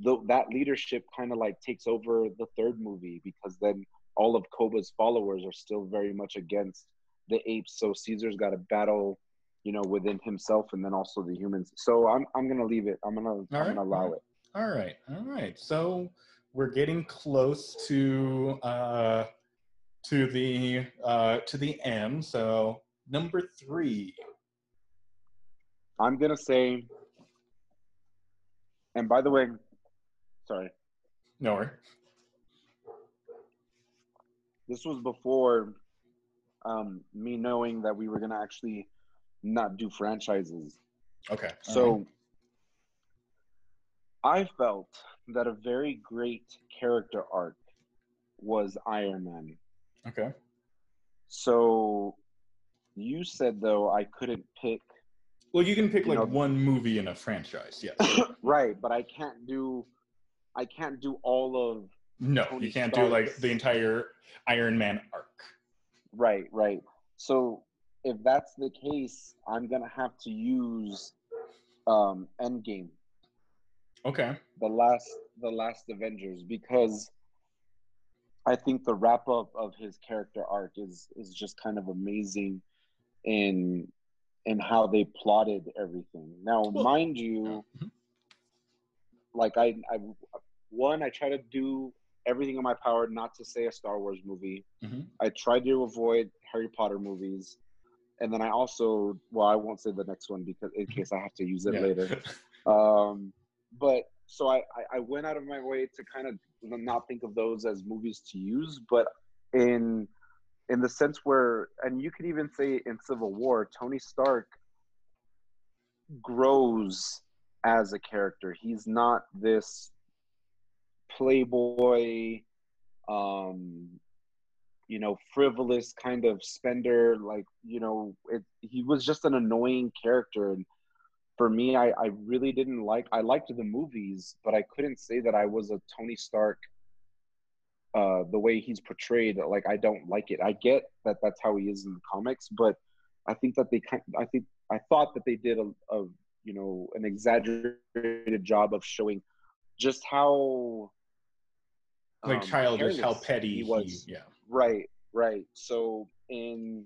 the, that leadership kind of like takes over the third movie because then all of Koba's followers are still very much against the apes. So Caesar's got to battle, you know, within himself and then also the humans. So I'm I'm gonna leave it. I'm gonna all I'm right. gonna allow it. All right, all right. So we're getting close to uh to the uh to the end. So number three. I'm gonna say and by the way, sorry. No worry. This was before um, me knowing that we were gonna actually not do franchises. Okay. So I felt that a very great character arc was Iron Man. Okay. So you said though I couldn't pick well, you can pick you like know, one movie in a franchise, yes. right, but I can't do, I can't do all of. No, Tony you can't Stark's. do like the entire Iron Man arc. Right, right. So if that's the case, I'm gonna have to use um Endgame. Okay. The last, the last Avengers, because I think the wrap up of his character arc is is just kind of amazing in in how they plotted everything. Now, well, mind you, mm-hmm. like I, I, one, I try to do everything in my power not to say a Star Wars movie. Mm-hmm. I try to avoid Harry Potter movies, and then I also, well, I won't say the next one because in case I have to use it yeah. later. Um, but so I, I went out of my way to kind of not think of those as movies to use, but in in the sense where, and you could even say in Civil War, Tony Stark grows as a character. He's not this playboy, um, you know, frivolous kind of spender. Like, you know, it, he was just an annoying character. And for me, I, I really didn't like, I liked the movies, but I couldn't say that I was a Tony Stark uh, the way he's portrayed, like I don't like it. I get that that's how he is in the comics, but I think that they kind, I think I thought that they did a, a you know an exaggerated job of showing just how like um, childish, how petty he was. He, yeah, right, right. So in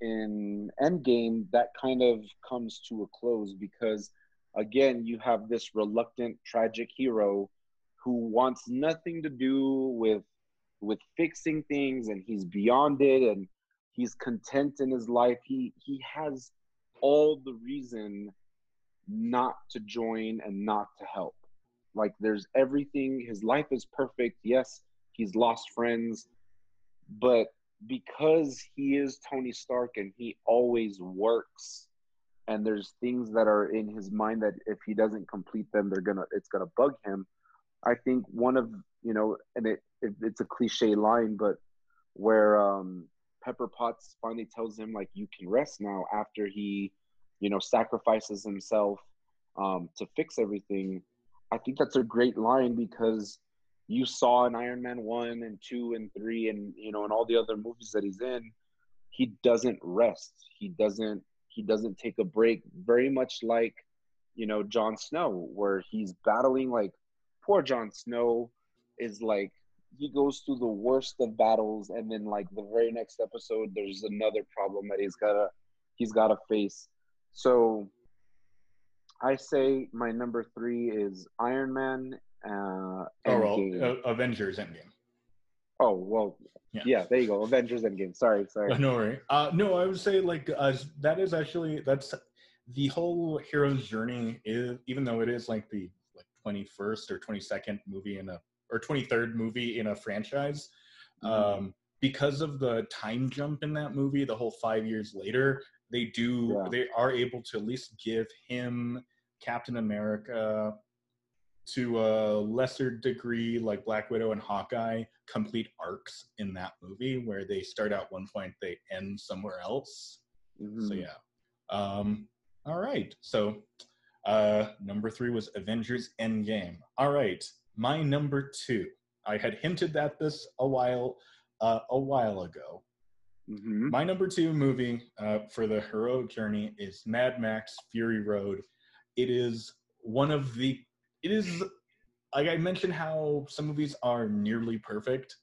in Endgame, that kind of comes to a close because again, you have this reluctant, tragic hero who wants nothing to do with with fixing things and he's beyond it and he's content in his life. He he has all the reason not to join and not to help. Like there's everything. His life is perfect. Yes he's lost friends but because he is Tony Stark and he always works and there's things that are in his mind that if he doesn't complete them they're gonna it's gonna bug him I think one of you know, and it, it it's a cliche line, but where um, Pepper Potts finally tells him like you can rest now after he, you know, sacrifices himself um, to fix everything. I think that's a great line because you saw in Iron Man one and two and three and you know and all the other movies that he's in, he doesn't rest. He doesn't he doesn't take a break. Very much like you know Jon Snow, where he's battling like poor Jon Snow is like he goes through the worst of battles and then like the very next episode there's another problem that he's gotta he's gotta face. So I say my number three is Iron Man. Uh, oh, well, uh, Avengers Endgame. Oh well, yeah. yeah. There you go, Avengers Endgame. Sorry, sorry. no worry. Uh, no, I would say like uh, that is actually that's the whole hero's journey is even though it is like the like 21st or 22nd movie in a or 23rd movie in a franchise mm-hmm. um, because of the time jump in that movie the whole five years later they do yeah. they are able to at least give him captain america to a lesser degree like black widow and hawkeye complete arcs in that movie where they start out one point they end somewhere else mm-hmm. so yeah um, all right so Uh, number three was Avengers Endgame. All right, my number two. I had hinted at this a while uh, a while ago. hmm My number two movie uh, for the heroic journey is Mad Max Fury Road. It is one of the. It is like I mentioned how some movies are nearly perfect.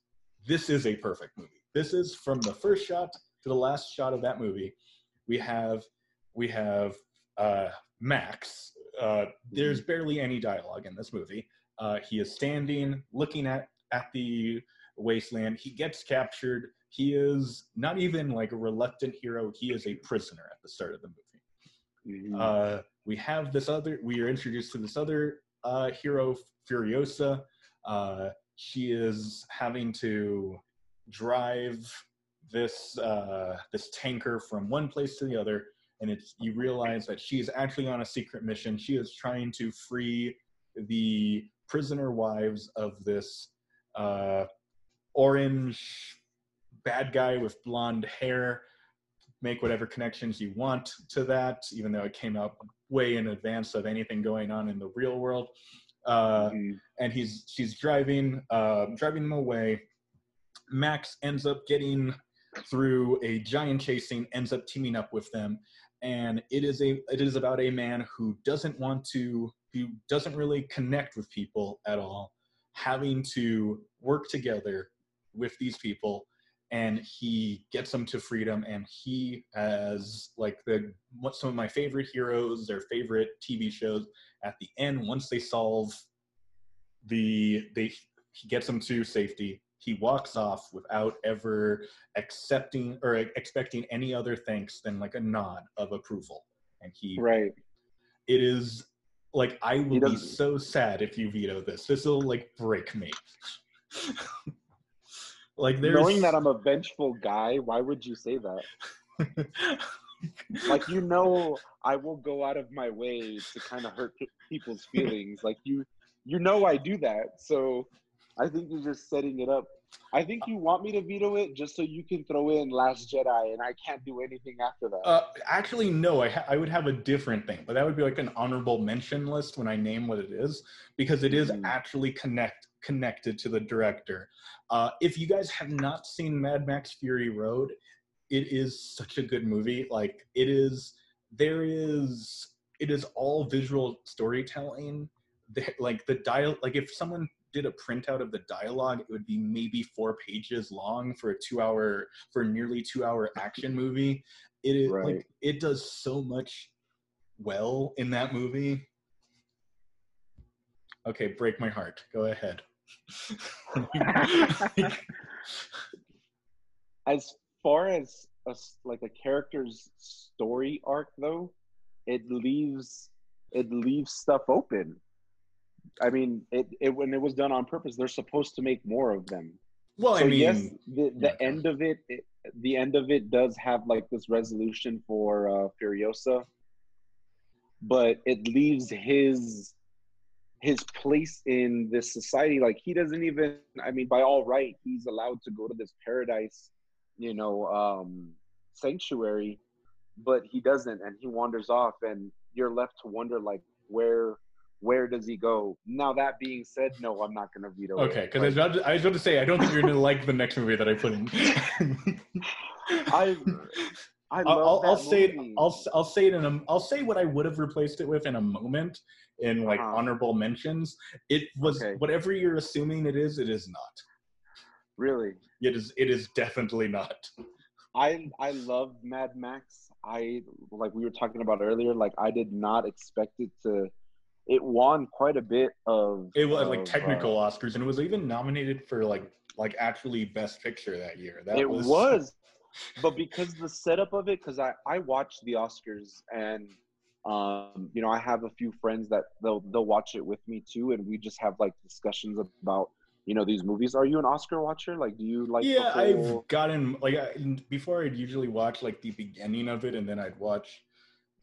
This is a perfect movie. This is from the first shot to the last shot of that movie. We have we have uh, Max. Uh, there's barely any dialogue in this movie. Uh, he is standing, looking at at the wasteland. He gets captured. He is not even like a reluctant hero. He is a prisoner at the start of the movie. Mhm. Uh, we have this other. We are introduced to this other uh, hero, Furiosa. Uh, she is having to drive this uh, this tanker from one place to the other, and it's you realize that she is actually on a secret mission. She is trying to free the prisoner wives of this uh, orange bad guy with blonde hair. Make whatever connections you want to that, even though it came out way in advance of anything going on in the real world. Uh, Mhm. and he's she's driving uh, driving him away. Max ends up getting through a giant chasing, ends up teaming up with them, and it is a it is about a man who doesn't want to who doesn't really connect with people at all, having to work together with these people and he gets them to freedom and he has like the what some of my favorite heroes their favorite tv shows. At the end once they solve the they he gets them to safety. He walks off without ever accepting or expecting any other thanks than like a nod of approval. And he Right. it is like i will be so sad if you veto this. This will like break me like there's Knowing that I'm a vengeful guy, why would you say that? Like you know, I will go out of my way to kind of hurt people's feelings. Like you, you know, I do that. So I think you're just setting it up. I think you want me to veto it just so you can throw in Last Jedi, and I can't do anything after that. Uh, actually, no. I ha- I would have a different thing, but that would be like an honorable mention list when I name what it is, because it is Mhm. actually connect connected to the director. Uh, if you guys have not seen Mad Max Fury Road, it is such a good movie. Like it is, there is, it is all visual storytelling. Like the dial, like if someone did a printout of the dialogue, it would be maybe four pages long for a two-hour, for a nearly two-hour action movie it is Right. like it does so much well in that movie okay break my heart go ahead as far as a like a character's story arc though it leaves it leaves stuff open i mean it, it when it was done on purpose they're supposed to make more of them well so i mean yes the, the yeah. end of it, it the end of it does have like this resolution for uh furiosa but it leaves his his place in this society. Like he doesn't even i mean by all right he's allowed to go to this paradise you know um sanctuary but he doesn't and he wanders off and you're left to wonder like where where does he go? Now that being said no i'm not gonna veto it. okay because I, was to- I was about to say i don't think you're gonna like the next movie that i put in. I i I'll, I'll, I'll say it. I'll I'll say it in a. I'll say what I would have replaced it with in a moment in like Uh-huh. honorable mentions. It was Okay. whatever you're assuming it is. It is not. really It is. It is definitely not. I I love Mad Max. I like we were talking about earlier. Like I did not expect it to. It won quite a bit of. It was of, like technical uh, Oscars, and it was even nominated for like like actually Best Picture that year. That it was, was, but because the setup of it, because I I watched the Oscars and um you know I have a few friends that they'll they'll watch it with me too, and we just have like discussions about you know these movies. Are you an Oscar watcher? Like, do you like? yeah, whole- I've gotten like I, before. I'd usually watch like the beginning of it, and then I'd watch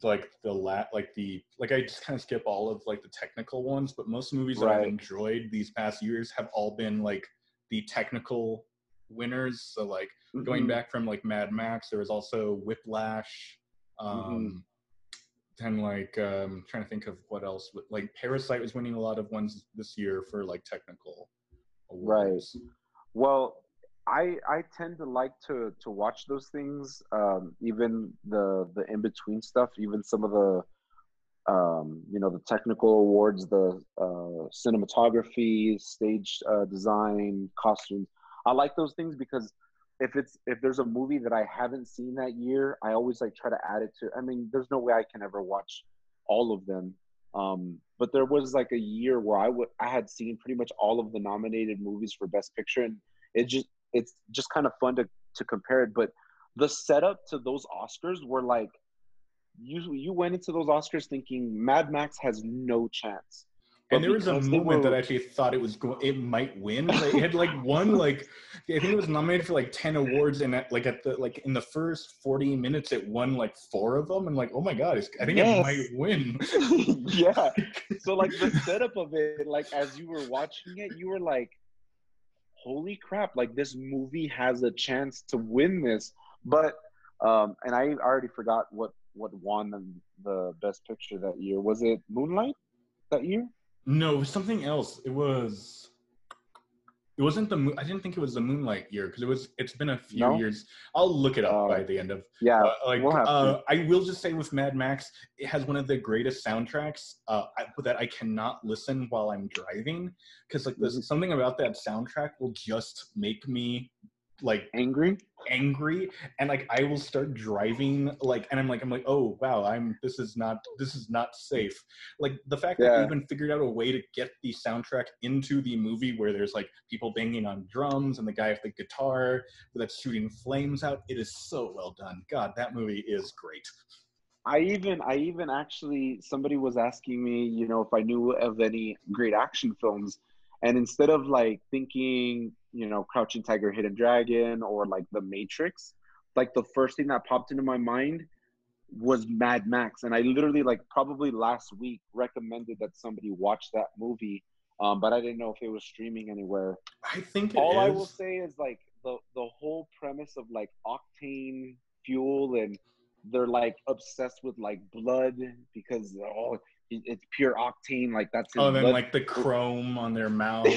like the lat like the like I just kind of skip all of like the technical ones. But most movies that I've enjoyed these past years have all been like the technical winners. So like going Mhm. back from like Mad Max, there was also Whiplash. Um, then like um trying to think of what else like parasite was winning a lot of ones this year for like technical awards. Well, I I tend to like to to watch those things, um, even the the in between stuff, even some of the um, you know the technical awards, the uh, cinematography, stage uh, design, costumes. I like those things because if it's if there's a movie that I haven't seen that year, I always like try to add it to. I mean, there's no way I can ever watch all of them. Um, but there was like a year where I would I had seen pretty much all of the nominated movies for Best Picture, and it just it's just kind of fun to to compare it. But the setup to those Oscars were like you you went into those Oscars thinking Mad Max has no chance. And there was a moment were, that I actually thought it was going, it might win. Like, it had like won like I think it was nominated for like ten awards, and at, like at the like in the first forty minutes, it won like four of them, and like oh my god, I think yes. it might win. yeah. So like the setup of it, like as you were watching it, you were like, holy crap! Like this movie has a chance to win this, but um, and I already forgot what what won the, the best picture that year. Was it Moonlight that year? No, it was something else. It was. It wasn't the. I didn't think it was the Moonlight year because it was. It's been a few no? years. I'll look it up uh, by the end of. Yeah, uh, like we'll uh, I will just say with Mad Max, it has one of the greatest soundtracks uh, that I cannot listen while I'm driving because like there's mm-hmm. something about that soundtrack will just make me like angry? angry and like i will start driving like and i'm like i'm like oh wow i'm this is not this is not safe. Like the fact yeah. that they even figured out a way to get the soundtrack into the movie where there's like people banging on drums and the guy with the guitar that's shooting flames out it is so well done. God that movie is great. I even I even actually somebody was asking me, you know, if I knew of any great action films and instead of like thinking, you know, Crouching Tiger, Hidden Dragon, or like The Matrix, like the first thing that popped into my mind was Mad Max. And I literally, like, probably last week recommended that somebody watch that movie, um, but I didn't know if it was streaming anywhere. I think all is. I will say is like the the whole premise of like octane fuel and they're like obsessed with like blood because oh it's pure octane like that's oh then blood. like the chrome on their mouths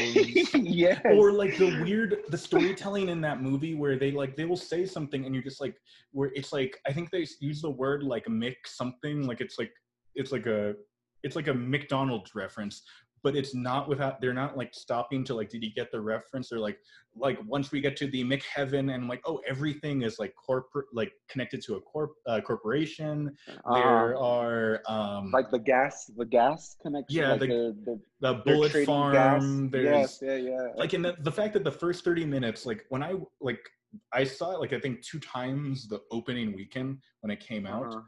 yeah or like the weird the storytelling in that movie where they like they will say something and you're just like where it's like i think they use the word like mix something like it's like it's like a it's like a mcdonald's reference but it's not without they're not like stopping to like did you get the reference they're like like once we get to the McHeaven and like oh everything is like corporate like connected to a corp uh, corporation. Uh, there are um like the gas the gas connection yeah like the, the, the, the bullet farm gas. there's yes, yeah yeah. like in the, the fact that the first 30 minutes like when I like I saw it like I think two times the opening weekend when it came out uh-huh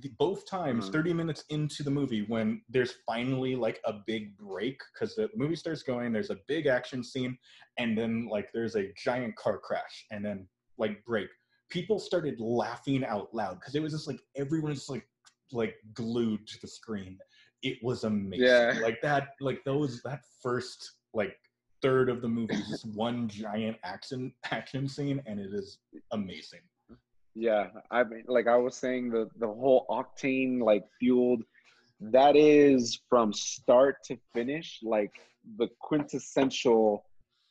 the, both times, mm-hmm. 30 minutes into the movie, when there's finally like a big break, because the movie starts going, there's a big action scene, and then like there's a giant car crash, and then like break. People started laughing out loud because it was just like everyone's like like glued to the screen. It was amazing. Yeah. Like that, like those that first like third of the movie is just one giant action action scene, and it is amazing. Yeah, I mean, like I was saying, the the whole octane like fueled, that is from start to finish like the quintessential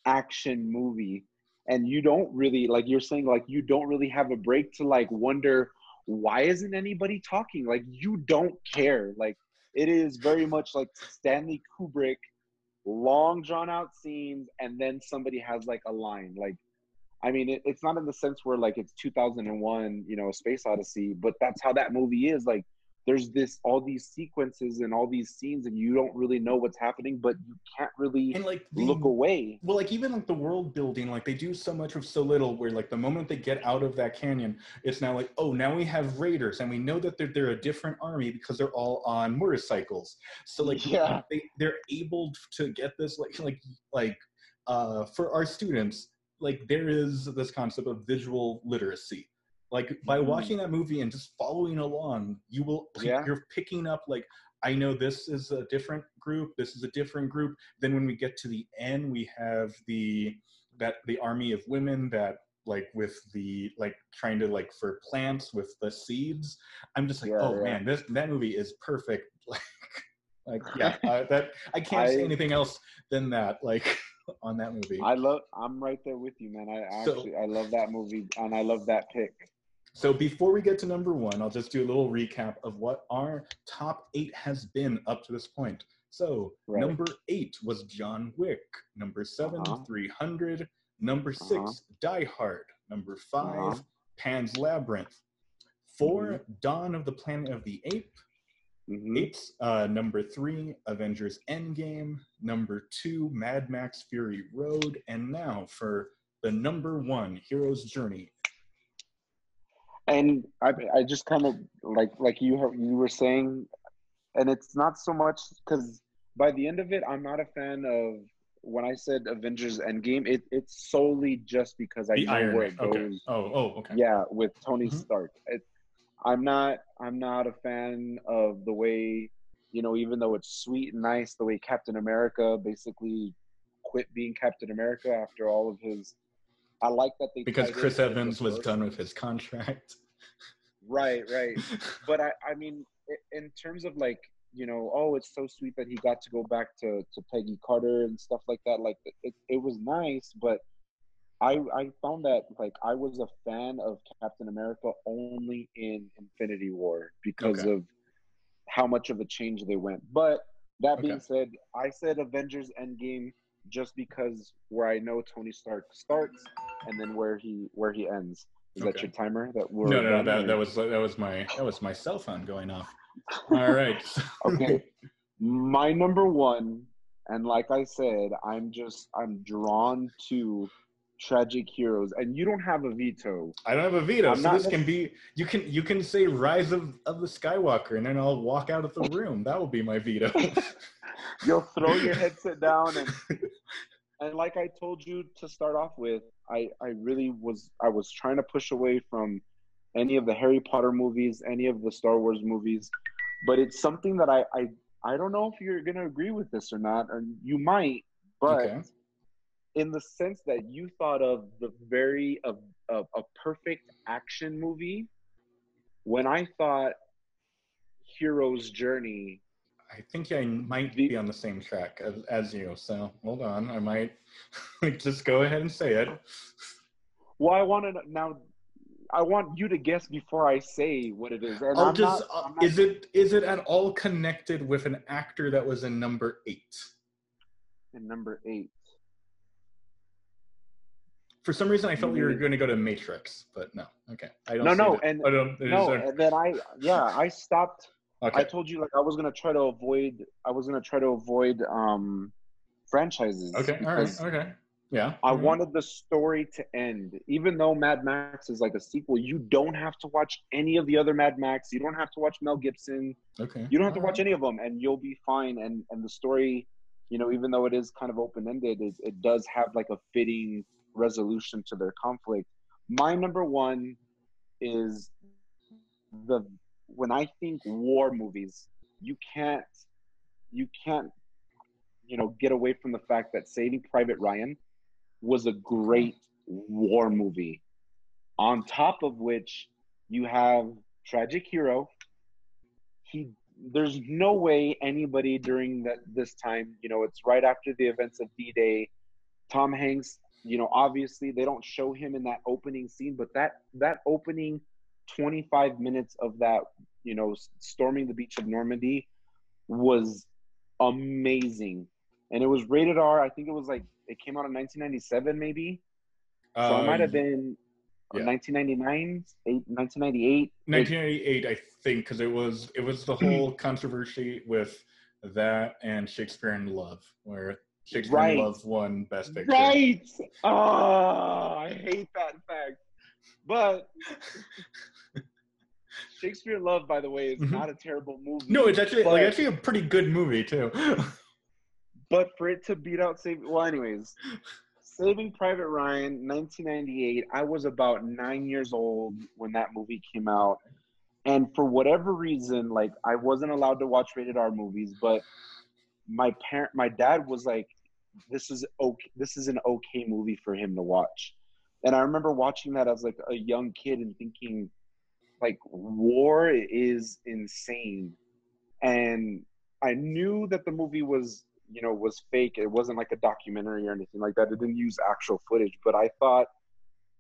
action movie, and you don't really like you're saying like you don't really have a break to like wonder why isn't anybody talking? Like you don't care. Like it is very much like Stanley Kubrick, long drawn out scenes, and then somebody has like a line like I mean, it, it's not in the sense where like it's 2001, you know, Space Odyssey, but that's how that movie is. Like, there's this all these sequences and all these scenes, and you don't really know what's happening, but you can't really and like the, look away. Well, like even like the world building, like they do so much with so little. Where like the moment they get out of that canyon, it's now like, oh, now we have raiders, and we know that they're they're a different army because they're all on motorcycles. So like, yeah, they they're able to get this like like like uh for our students like there is this concept of visual literacy like by mm-hmm. watching that movie and just following along you will yeah. you're picking up like i know this is a different group this is a different group then when we get to the end we have the that the army of women that like with the like trying to like for plants with the seeds. I'm just like, Yeah, oh yeah. man, this that movie is perfect. Like, like yeah, uh, that I can't say anything else than that. Like on that movie. I love. I'm right there with you, man. I So- actually I love that movie and I love that pick. So before we get to number one, I'll just do a little recap of what our top eight has been up to this point. So Right. number eight was John Wick. Number 7 Uh-huh. 300. Number 6 Uh-huh. Die Hard. Number 5 Uh-huh. Pan's Labyrinth. 4 Mm-hmm. Dawn of the Planet of the Apes. Mhm. Apes. Uh, number three, Avengers Endgame. Number two, Mad Max Fury Road. And now for the number one, Hero's Journey. and I, I just kind of like like you have- you were saying, and it's not so much because by the end of it, I'm not a fan of when I said Avengers Endgame. It it's solely just because I The know Iron where it goes. Okay. Oh, oh, okay. Yeah, with Tony Mhm. Stark. It, I'm not I'm not a fan of the way you know even though it's sweet and nice the way Captain America basically quit being Captain America after all of his. I like that they Because Chris Evans was done with his contract. Right, right. but I, I mean, in terms of like, you know, oh, it's so sweet that he got to go back to, to Peggy Carter and stuff like that. Like, it, it was nice, but I, I found that like I was a fan of Captain America only in Infinity War because Okay. of how much of a change they went. But that being Okay. said, I said Avengers Endgame just because where I know Tony Stark starts and then where he where he ends. Is that your timer? That we're no, no, no, that, that was that was my that was my cell phone going off. All right. okay my number one and like i said i'm just i'm drawn to tragic heroes and you don't have a veto I don't have a veto, I'm so this can be you can you can say Rise of, of the Skywalker and then I'll walk out of the room. That will be my veto. you'll throw your headset down and and like i told you to start off with i i really was i was trying to push away from any of the harry potter movies any of the star wars movies but it's something that i i, I don't know if you're going to agree with this or not and you might but Okay. In the sense that you thought of the very a, a, a perfect action movie when i thought hero's journey I think I might The- be on the same track as, as you. So hold on, I might just go ahead and say it. well i want to now i want you to guess before i say what it is and I'll I'm just. not- uh, not- is it is it at all connected with an actor that was in number eight? in number eight For some reason, I felt you were Mm. going to go to Matrix, but no. Okay, I don't. No, no, it. and- no and then i yeah i stopped Okay. i told you like i was gonna try to avoid i was gonna try to avoid um franchises Okay. All right. Okay. Yeah. I right. wanted the story to end. Even though Mad Max is like a sequel, you don't have to watch any of the other Mad Max. You don't have to watch Mel Gibson. Okay. You don't have to watch right. any of them, and you'll be fine. And and the story, you know, even though it is kind of open ended, it, it does have like a fitting resolution to their conflict. My number one is the when I think war movies, you can't you can't you know get away from the fact that Saving Private Ryan was a great war movie. On top of which you have Tragic Hero. He there's no way anybody during that this time, you know, it's right after the events of D-Day. Tom Hanks, you know, obviously they don't show him in that opening scene, but that that opening 25 minutes of that, you know, storming the beach of Normandy was amazing. And it was rated R. I think it was like it came out in 1997 maybe. So it might have Uh, been yeah. 1999, eight, 1998. 1988, I think, because it was it was the whole controversy with that and Shakespeare in Love, where Shakespeare Right. in Love won Best Picture. Right. Oh, I hate that fact. But Shakespeare Love, by the way, is Mhm. not a terrible movie. No, it's actually like actually a pretty good movie too. but for it to beat out Saving, well, anyways, Saving Private Ryan, 1998. I was about nine years old when that movie came out, and for whatever reason, like I wasn't allowed to watch rated R movies, but my parent, my dad was like, "This is okay. This is an okay movie for him to watch." and I remember watching that as like a young kid and thinking, like, war is insane. And I knew that the movie was, you know, was fake. It wasn't like a documentary or anything like that. It didn't use actual footage, but I thought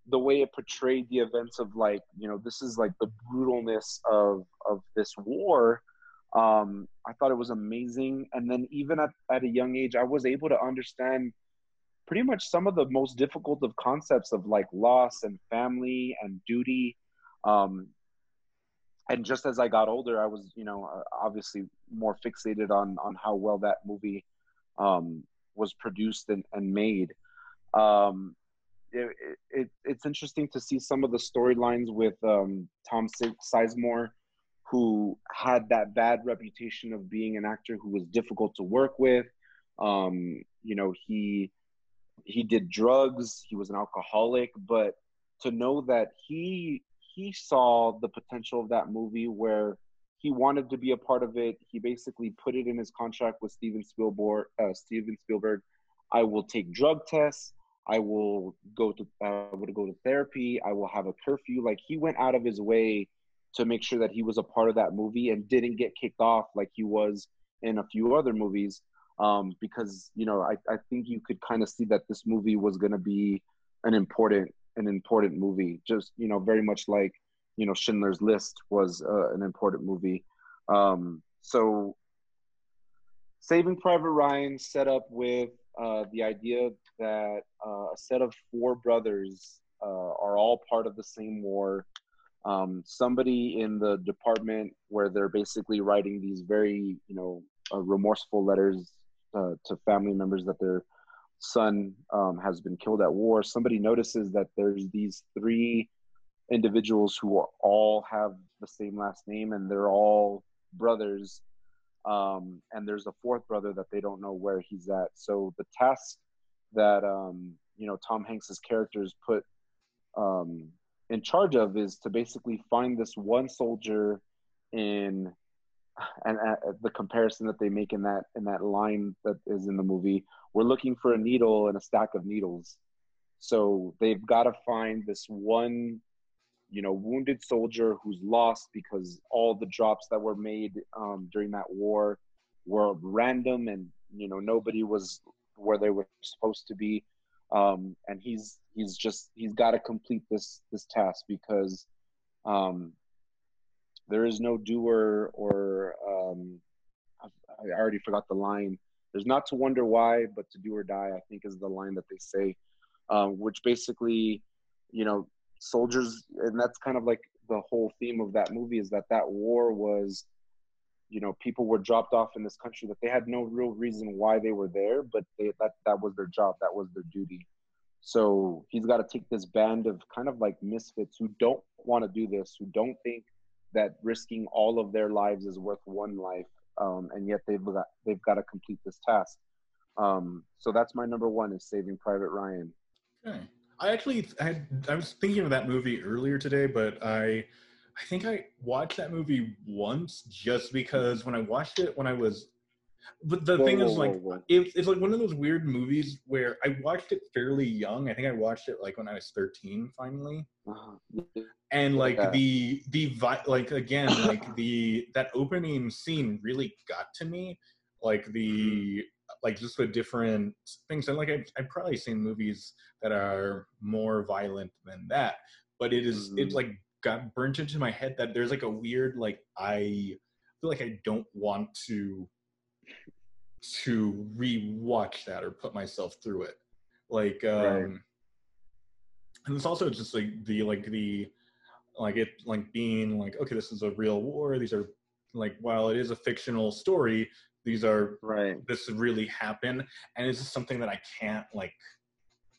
the way it portrayed the events of like, you know, this is like the brutalness of of this war. Um, I thought it was amazing. And then even at, at a young age, I was able to understand pretty much some of the most difficult of concepts of like loss and family and duty um, and just as i got older i was you know uh, obviously more fixated on on how well that movie um, was produced and, and made um, it, it, it's interesting to see some of the storylines with um, tom sizemore who had that bad reputation of being an actor who was difficult to work with. Um, you know he he did drugs he was an alcoholic but to know that he he saw the potential of that movie where he wanted to be a part of it he basically put it in his contract with steven spielberg uh, steven spielberg i will take drug tests i will go to uh, would go to therapy i will have a curfew like he went out of his way to make sure that he was a part of that movie and didn't get kicked off like he was in a few other movies um, because you know I, I think you could kind of see that this movie was going to be an important an important movie. Just you know very much like you know schindler's list was uh, an important movie. Um, so saving private ryan set up with uh, the idea that uh, a set of four brothers uh, are all part of the same war um, somebody in the department where they're basically writing these very you know uh, remorseful letters uh, to family members that their son um, has been killed at war, somebody notices that there's these three individuals who all have the same last name and they're all brothers. Um, and there's a fourth brother that they don't know where he's at. So the task that um, you know Tom Hanks's characters put um, in charge of is to basically find this one soldier in and uh, the comparison that they make in that in that line that is in the movie we're looking for a needle and a stack of needles. So they've got to find this one you know wounded soldier who's lost because all the drops that were made um, during that war were random and you know nobody was where they were supposed to be. Um, and he's he's just he's got to complete this this task because um, there is no doer or um, I already forgot the line. There's not to wonder why, but to do or die. I think is the line that they say, um, which basically, you know, soldiers, and that's kind of like the whole theme of that movie is that that war was, you know, people were dropped off in this country that they had no real reason why they were there, but they, that that was their job, that was their duty. So he's got to take this band of kind of like misfits who don't want to do this, who don't think that risking all of their lives is worth one life, um, and yet they've got they've got to complete this task. Um, so that's my number one is Saving Private Ryan. Okay. I actually I, I was thinking of that movie earlier today, but I I think I watched that movie once just because when I watched it when I was but the whoa, thing whoa, is like whoa, it, it's like one of those weird movies where I watched it fairly young. I think I watched it like when I was 13 finally. Uh-huh. And like yeah. the the like again like the that opening scene really got to me. Like the mm-hmm. like just the different things and like I've, I've probably seen movies that are more violent than that but it is, mm-hmm. it like got burnt into my head that there's like a weird like i feel like i don't want to to re-watch that or put myself through it like um right. and it's also just like the like the like it like being like okay this is a real war these are like while it is a fictional story these are right this really happened and it's just something that i can't like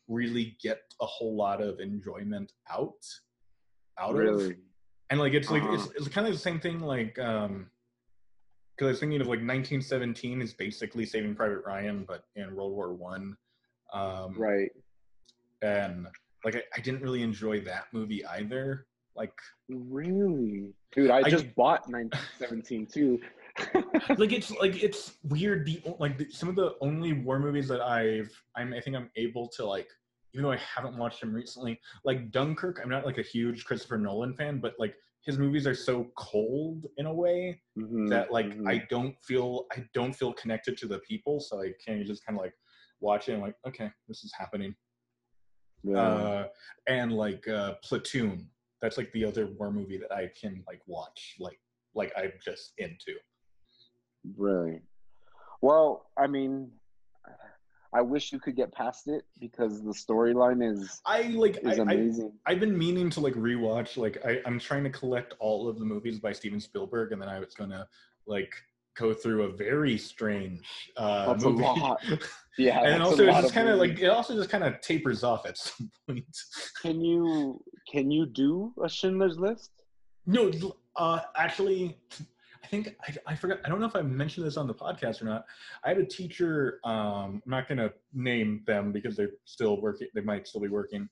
really get a whole lot of enjoyment out out really? of and like it's like uh-huh. it's, it's kind of the same thing like um because I was thinking of like 1917 is basically Saving Private Ryan, but in World War One. Um, right. And like I, I, didn't really enjoy that movie either. Like really, dude, I, I just bought 1917 too. like it's like it's weird. The like the, some of the only war movies that I've I'm I think I'm able to like even though I haven't watched them recently, like Dunkirk, I'm not like a huge Christopher Nolan fan, but like his movies are so cold in a way Mhm, that like mhm. I don't feel I don't feel connected to the people, so I can just kind of like watch it and like okay, this is happening. yeah. Uh, and like uh, Platoon, that's like the other war movie that I can like watch, like like I'm just into. Really? Well, I mean, I wish you could get past it because the storyline is I like is I, I amazing. I've been meaning to like rewatch. Like I, I'm trying to collect all of the movies by Steven Spielberg, and then I was gonna like go through a very strange uh, That's a movie. lot. yeah, and also it's just kind of like it also just kind of tapers off at some point. Can you can you do a Schindler's List? No, uh, actually, I think I, I forgot. I don't know if I mentioned this on the podcast or not. I had a teacher. Um, I'm not going to name them because they're still working. They might still be working.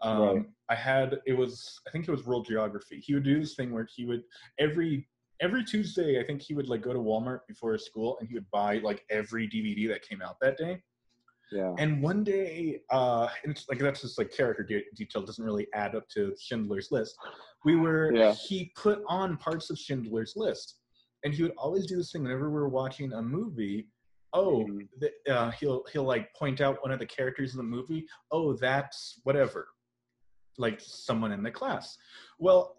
Um, Right. I had it was I think it was world geography. He would do this thing where he would every every Tuesday. I think he would like go to Walmart before his school and he would buy like every DVD that came out that day. Yeah. And one day, uh, and it's like that's just like character de- detail doesn't really add up to Schindler's List. We were Yeah. he put on parts of Schindler's List, and he would always do this thing whenever we were watching a movie. Oh, Mhm. the, uh, he'll he'll like point out one of the characters in the movie. Oh, that's whatever, like someone in the class. Well,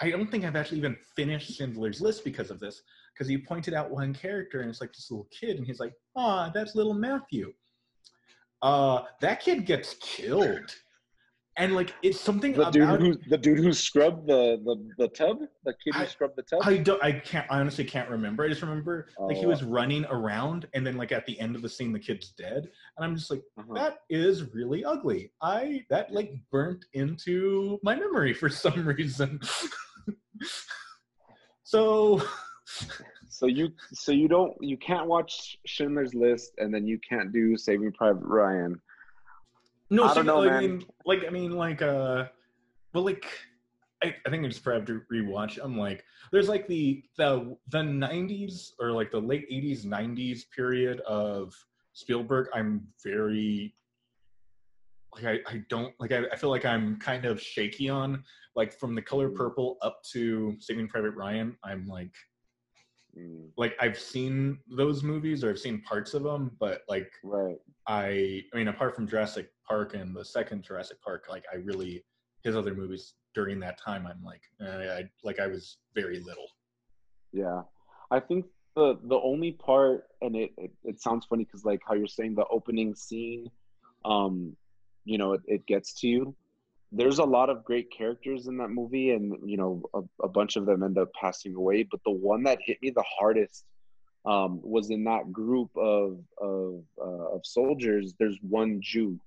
I don't think I've actually even finished Schindler's List because of this. Because he pointed out one character, and it's like this little kid, and he's like, "Ah, that's little Matthew." Uh, that kid gets killed, and like it's something The dude who the dude who scrubbed the the, the tub, the kid who I- scrubbed the tub. I don't. I can't. I honestly can't remember. I just remember like he Oh. was running around, and then like at the end of the scene, the kid's dead, and I'm just like, Uh-huh. that is really ugly. I that like burnt into my memory for some reason. so So you so you don't you can't watch Schindler's List and then you can't do Saving Private Ryan. No, I so, don't know, like, I mean, like I mean, like uh, well, like I, I think I just probably have to rewatch. I'm like, there's like the the the '90s or like the late '80s '90s period of Spielberg. I'm very like I, I don't like I, I feel like I'm kind of shaky on like from the color Mm. purple up to Saving Private Ryan. I'm like Mm, like I've seen those movies or I've seen parts of them, but like right. I I mean apart from Jurassic Park and the second Jurassic Park, like I really his other movies during that time I'm like eh, I like I was very little. Yeah, I think the the only part, and it it, it sounds funny because like how you're saying the opening scene, um, you know, it, it gets to you. There's a lot of great characters in that movie, and you know, a, a bunch of them end up passing away. But the one that hit me the hardest um, was in that group of of uh, of soldiers. There's one Jew,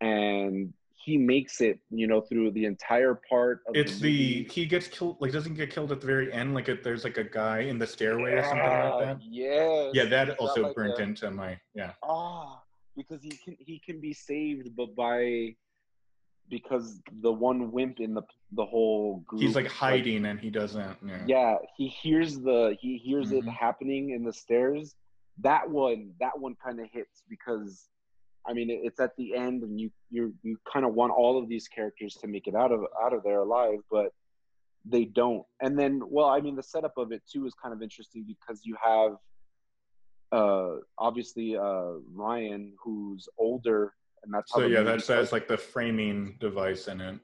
and he makes it, you know, through the entire part of It's the movie. he gets killed like doesn't get killed at the very end like if there's like a guy in the stairway or something like that. Yes. Yeah, that He's also like burnt a- into my yeah. Ah, because he can he can be saved, but by because the one wimp in the the whole group. He's like hiding and he doesn't yeah. yeah, he hears the he hears it Mhm. happening in the stairs. That one that one kind of hits because. I mean, it's at the end, and you you you kind of want all of these characters to make it out of out of there alive, but they don't. And then, well, I mean, the setup of it too is kind of interesting because you have uh obviously uh Ryan who's older and that's how So yeah, that's that's like the framing device in it.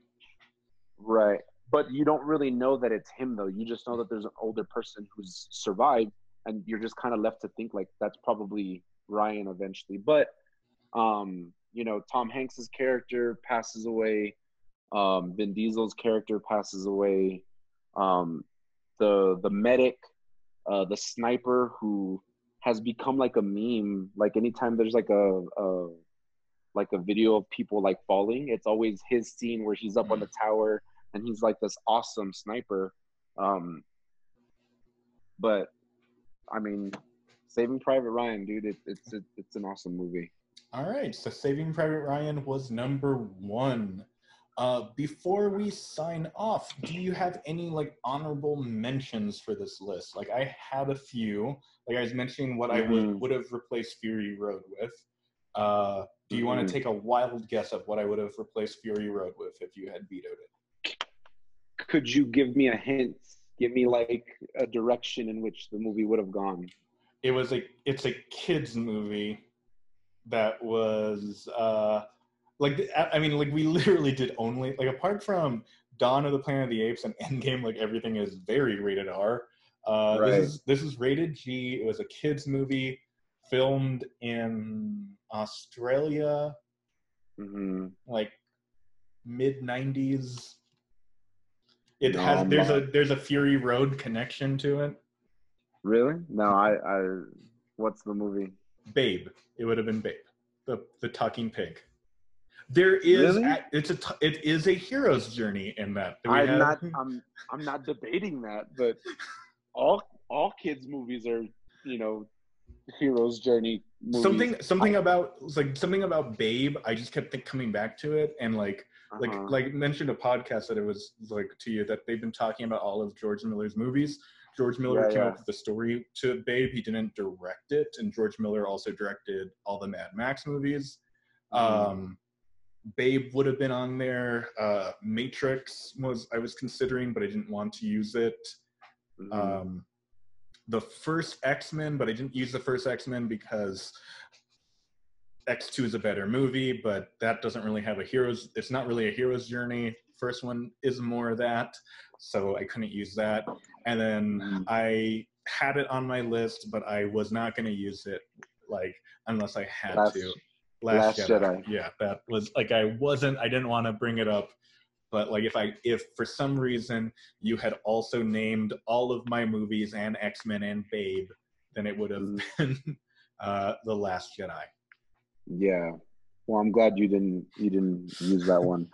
right but you don't really know that it's him though. You just know that there's an older person who's survived and you're just kind of left to think like that's probably Ryan eventually. But um you know Tom Hanks's character passes away. Um Vin Diesel's character passes away. Um the the medic uh the sniper who has become like a meme like anytime there's like a, a like a video of people like falling it's always his scene where he's up on the tower and he's like this awesome sniper um but i mean saving private ryan dude it, it's it, it's an awesome movie All right, so Saving Private Ryan was number one. Uh, before we sign off, do you have any like honorable mentions for this list? Like I had a few. Like I was mentioning what I would Mhm. would have replaced Fury Road with. Uh, Do you want Mhm. to take a wild guess of what I would have replaced Fury Road with if you had vetoed it? Could you give me a hint? Give me like a direction in which the movie would have gone. It was a it's a kids movie that was uh like I I mean like we literally did only like apart from Dawn of the Planet of the Apes and Endgame like everything is very rated R. Uh, Right. This is this is rated G. It was a kids movie filmed in Australia hmm like mid 90s it No, has I'm there's a there's a fury road connection to it Really? No, I, I. What's the movie? babe it would have been babe the the talking pig there is Really? a- it's a t- it is a hero's journey in that I'm have- not. I'm. I'm not debating that, but all all kids movies are, you know, hero's journey movies. something something about like something about babe i just kept think, coming back to it and like like Uh-huh. like mentioned a podcast that it was like to you that they've been talking about all of George Miller's movies. George Miller Yeah, came yeah. up with the story to Babe. He didn't direct it, and George Miller also directed all the Mad Max movies. Mhm. Um, Babe would have been on there. Uh, Matrix was I was considering, but I didn't want to use it. Mhm. Um, the first X Men, but I didn't use the first X Men because X2 is a better movie, but that doesn't really have a hero's. It's not really a hero's journey. First one is more that, so I couldn't use that. And then Mhm. I had it on my list, but I was not going to use it, like unless I had Last- to. Last Jedi. Yeah, that was like I wasn't. I didn't want to bring it up, but like if I if for some reason you had also named all of my movies and X Men and Babe, then it would have Mhm. been uh, the Last Jedi. Yeah. Well, I'm glad you didn't you didn't use that one.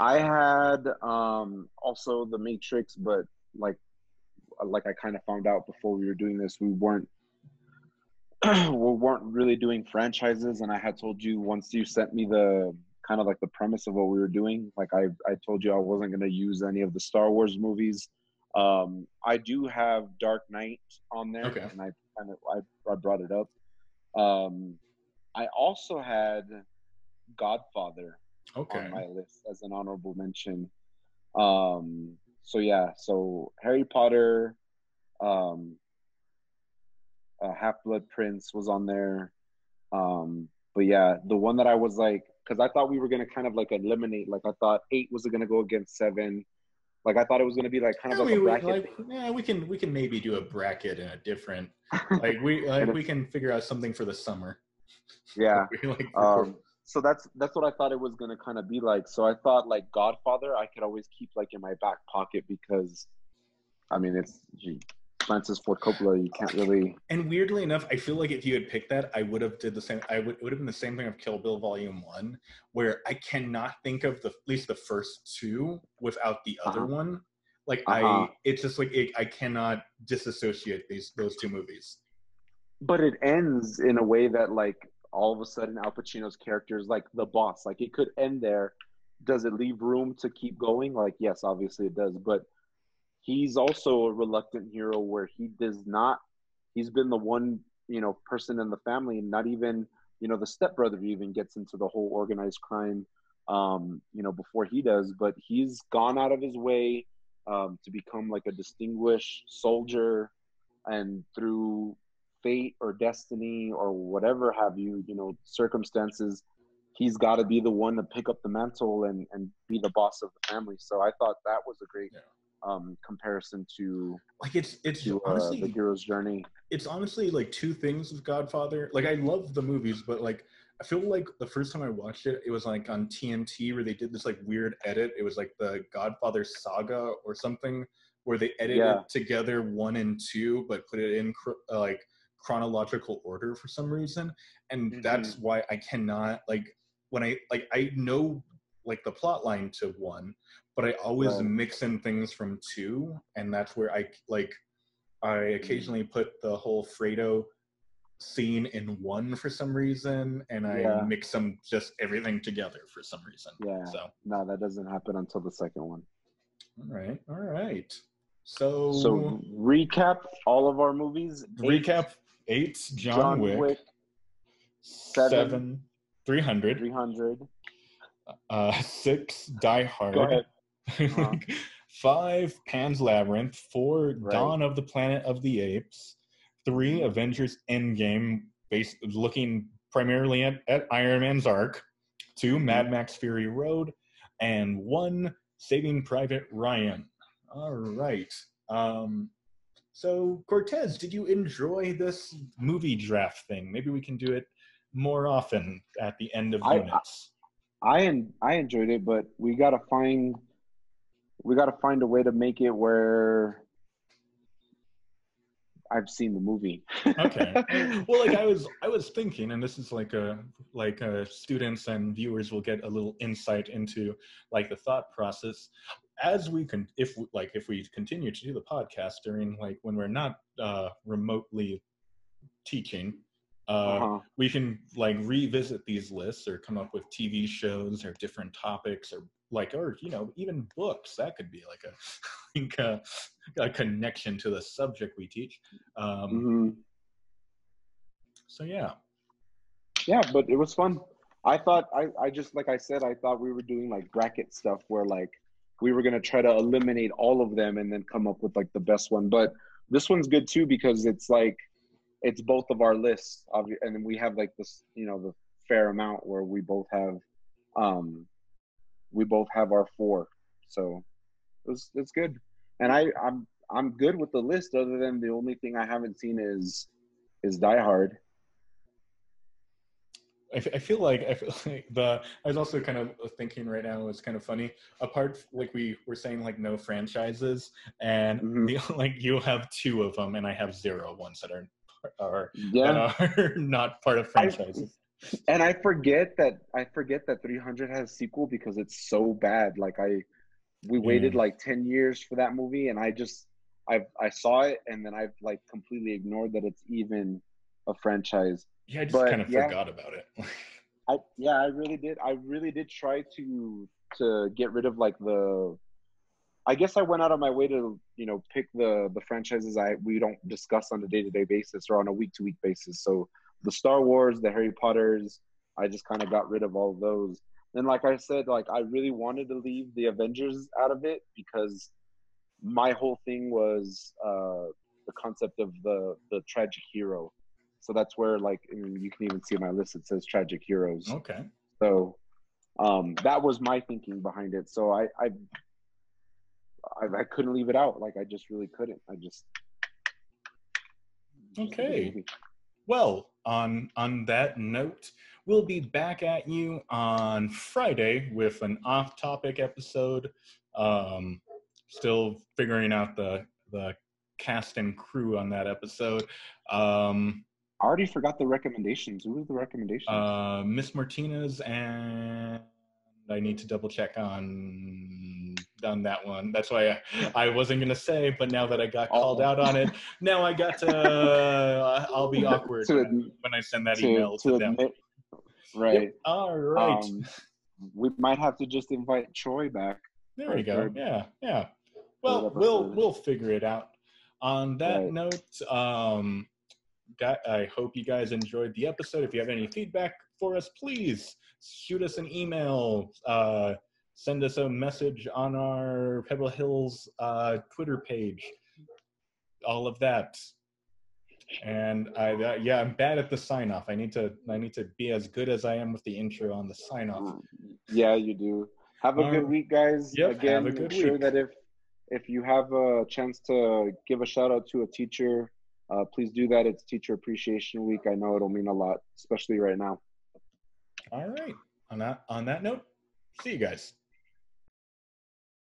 I had um also the Matrix, but like like I kind of found out before we were doing this, we weren't we weren't really doing franchises and I had told you once you sent me the kind of like the premise of what we were doing, like I I told you I wasn't going to use any of the Star Wars movies. Um I do have Dark Knight on there Okay. and I kind of I, I brought it up. Um I also had Godfather Okay. on my list as an honorable mention. Um, so yeah, so Harry Potter, um, uh, Half Blood Prince was on there. Um, but yeah, the one that I was like, because I thought we were gonna kind of like eliminate. Like I thought eight was gonna go against seven. Like I thought it was gonna be like kind of like we, a bracket. like, yeah, we can we can maybe do a bracket in a different like we like we can figure out something for the summer. yeah. Like, Um, so that's that's what I thought it was gonna kind of be like. So I thought like Godfather, I could always keep like in my back pocket because, I mean, it's gee, Francis Ford Coppola. You can't really. and weirdly enough, I feel like if you had picked that, I would have did the same. I would it would have been the same thing of Kill Bill Volume One, where I cannot think of the at least the first two without the other Uh-huh. one. Like Uh-huh. I, it's just like it, I cannot disassociate these those two movies. But it ends in a way that like all of a sudden Al Pacino's character is like the boss. Like it could end there. Does it leave room to keep going? Like yes, obviously it does. But he's also a reluctant hero where he does not. He's been the one you know person in the family, and not even you know the stepbrother even gets into the whole organized crime. Um, you know before he does, but he's gone out of his way um, to become like a distinguished soldier, and through fate or destiny or whatever have you, you know, circumstances, he's got to be the one to pick up the mantle and, and be the boss of the family. So I thought that was a great Yeah. Um, comparison to, Like it's it's to uh, honestly the hero's journey. it's honestly like two things with Godfather. Like I love the movies, but like I feel like the first time I watched it, it was like on TNT where they did this like weird edit. It was like the Godfather saga or something where they edited Yeah. together one and two, but put it in uh, like chronological order for some reason, and Mhm. that's why I cannot like when I like I know like the plot line to one, but I always Right. mix in things from two, and that's where I like I occasionally put the whole Fredo scene in one for some reason, and I Yeah. mix them just everything together for some reason. Yeah. So, No, that doesn't happen until the second one. All right. All right. So, So recap all of our movies. Eight, recap: eight, John, Wick, Seven. seven, 300. 300. Uh, six, Die Hard. Go ahead. Uh-huh. Five, Pan's Labyrinth. Four, Right. Dawn of the Planet of the Apes. Three, Avengers Endgame, based looking primarily at, at Iron Man's arc. Two, Mad Max Fury Road. And one, Saving Private Ryan. All right. Um, so, Cortez, did you enjoy this movie draft thing? Maybe we can do it more often at the end of I- units. I en- I enjoyed it, but we gotta find we gotta find a way to make it where I've seen the movie. okay well like i was i was thinking and this is like a like uh, students and viewers will get a little insight into like the thought process as we can if like if we continue to do the podcast during like when we're not uh remotely teaching uh Uh-huh. we can like revisit these lists or come up with tv shows or different topics or like or you know even books that could be like a like a, a connection to the subject we teach um Mhm. so yeah Yeah, but it was fun. I thought I, I just like I said, I thought we were doing like bracket stuff where like we were gonna try to eliminate all of them and then come up with like the best one. But this one's good too because it's like it's both of our lists, and then we have like this, you know, the fair amount where we both have, um, we both have our four. So it was it's good, and I I'm I'm good with the list. Other than the only thing I haven't seen is is Die Hard. I, f- I feel like I feel like the I was also kind of thinking right now it's kind of funny. Apart like we were saying like no franchises, and Mhm. the, like you have two of them, and I have zero ones that are are Yeah. that are not part of franchises. And I forget that I forget that 300 has a sequel because it's so bad. Like I, we waited like 10 years for that movie, and I just I I saw it, and then I've like completely ignored that it's even a franchise. yeah, I just kind of yeah. forgot about it. I yeah, I really did. I really did try to to get rid of like the. I guess I went out of my way to you know pick the the franchises I we don't discuss on a day to day basis or on a week to week basis. So the Star Wars, the Harry Potters, I just kind of got rid of all of those. And like I said, like I really wanted to leave the Avengers out of it because my whole thing was uh, the concept of the the tragic hero. So that's where like I mean, you can even see my list. It says tragic heroes. okay, So um, that was my thinking behind it. So I, I I I couldn't leave it out. Like I just really couldn't. I just Okay. Well, on on that note, we'll be back at you on Friday with an off-topic episode. Um, still figuring out the the cast and crew on that episode. Um, I already forgot the recommendations. Who were the recommendations? uh, Miss Martinez and I need to double check on on that one. That's why I, I wasn't gonna say, but now that I got called Oh. out on it, now I got to. Uh, I'll be awkward when, when I send that to, email to, to them. admit, right. All right, Um, we might have to just invite Troy back. there we go. third- Yeah, yeah. Well, we'll we'll figure it out. On that Right. note, um, got, I hope you guys enjoyed the episode. If you have any feedback for us, please shoot us an email. Uh, send us a message on our Pebble Hills uh, Twitter page. All of that. And I, uh, yeah, I'm bad at the sign off. I need to, I need to be as good as I am with the intro on the sign off. Yeah, you do. Have a good Um, week, guys. yep, Again, have a good make sure week. that if if you have a chance to give a shout out to a teacher, uh, please do that. It's Teacher Appreciation Week. I know it'll mean a lot, especially right now. All right. On that, on that note, see you guys.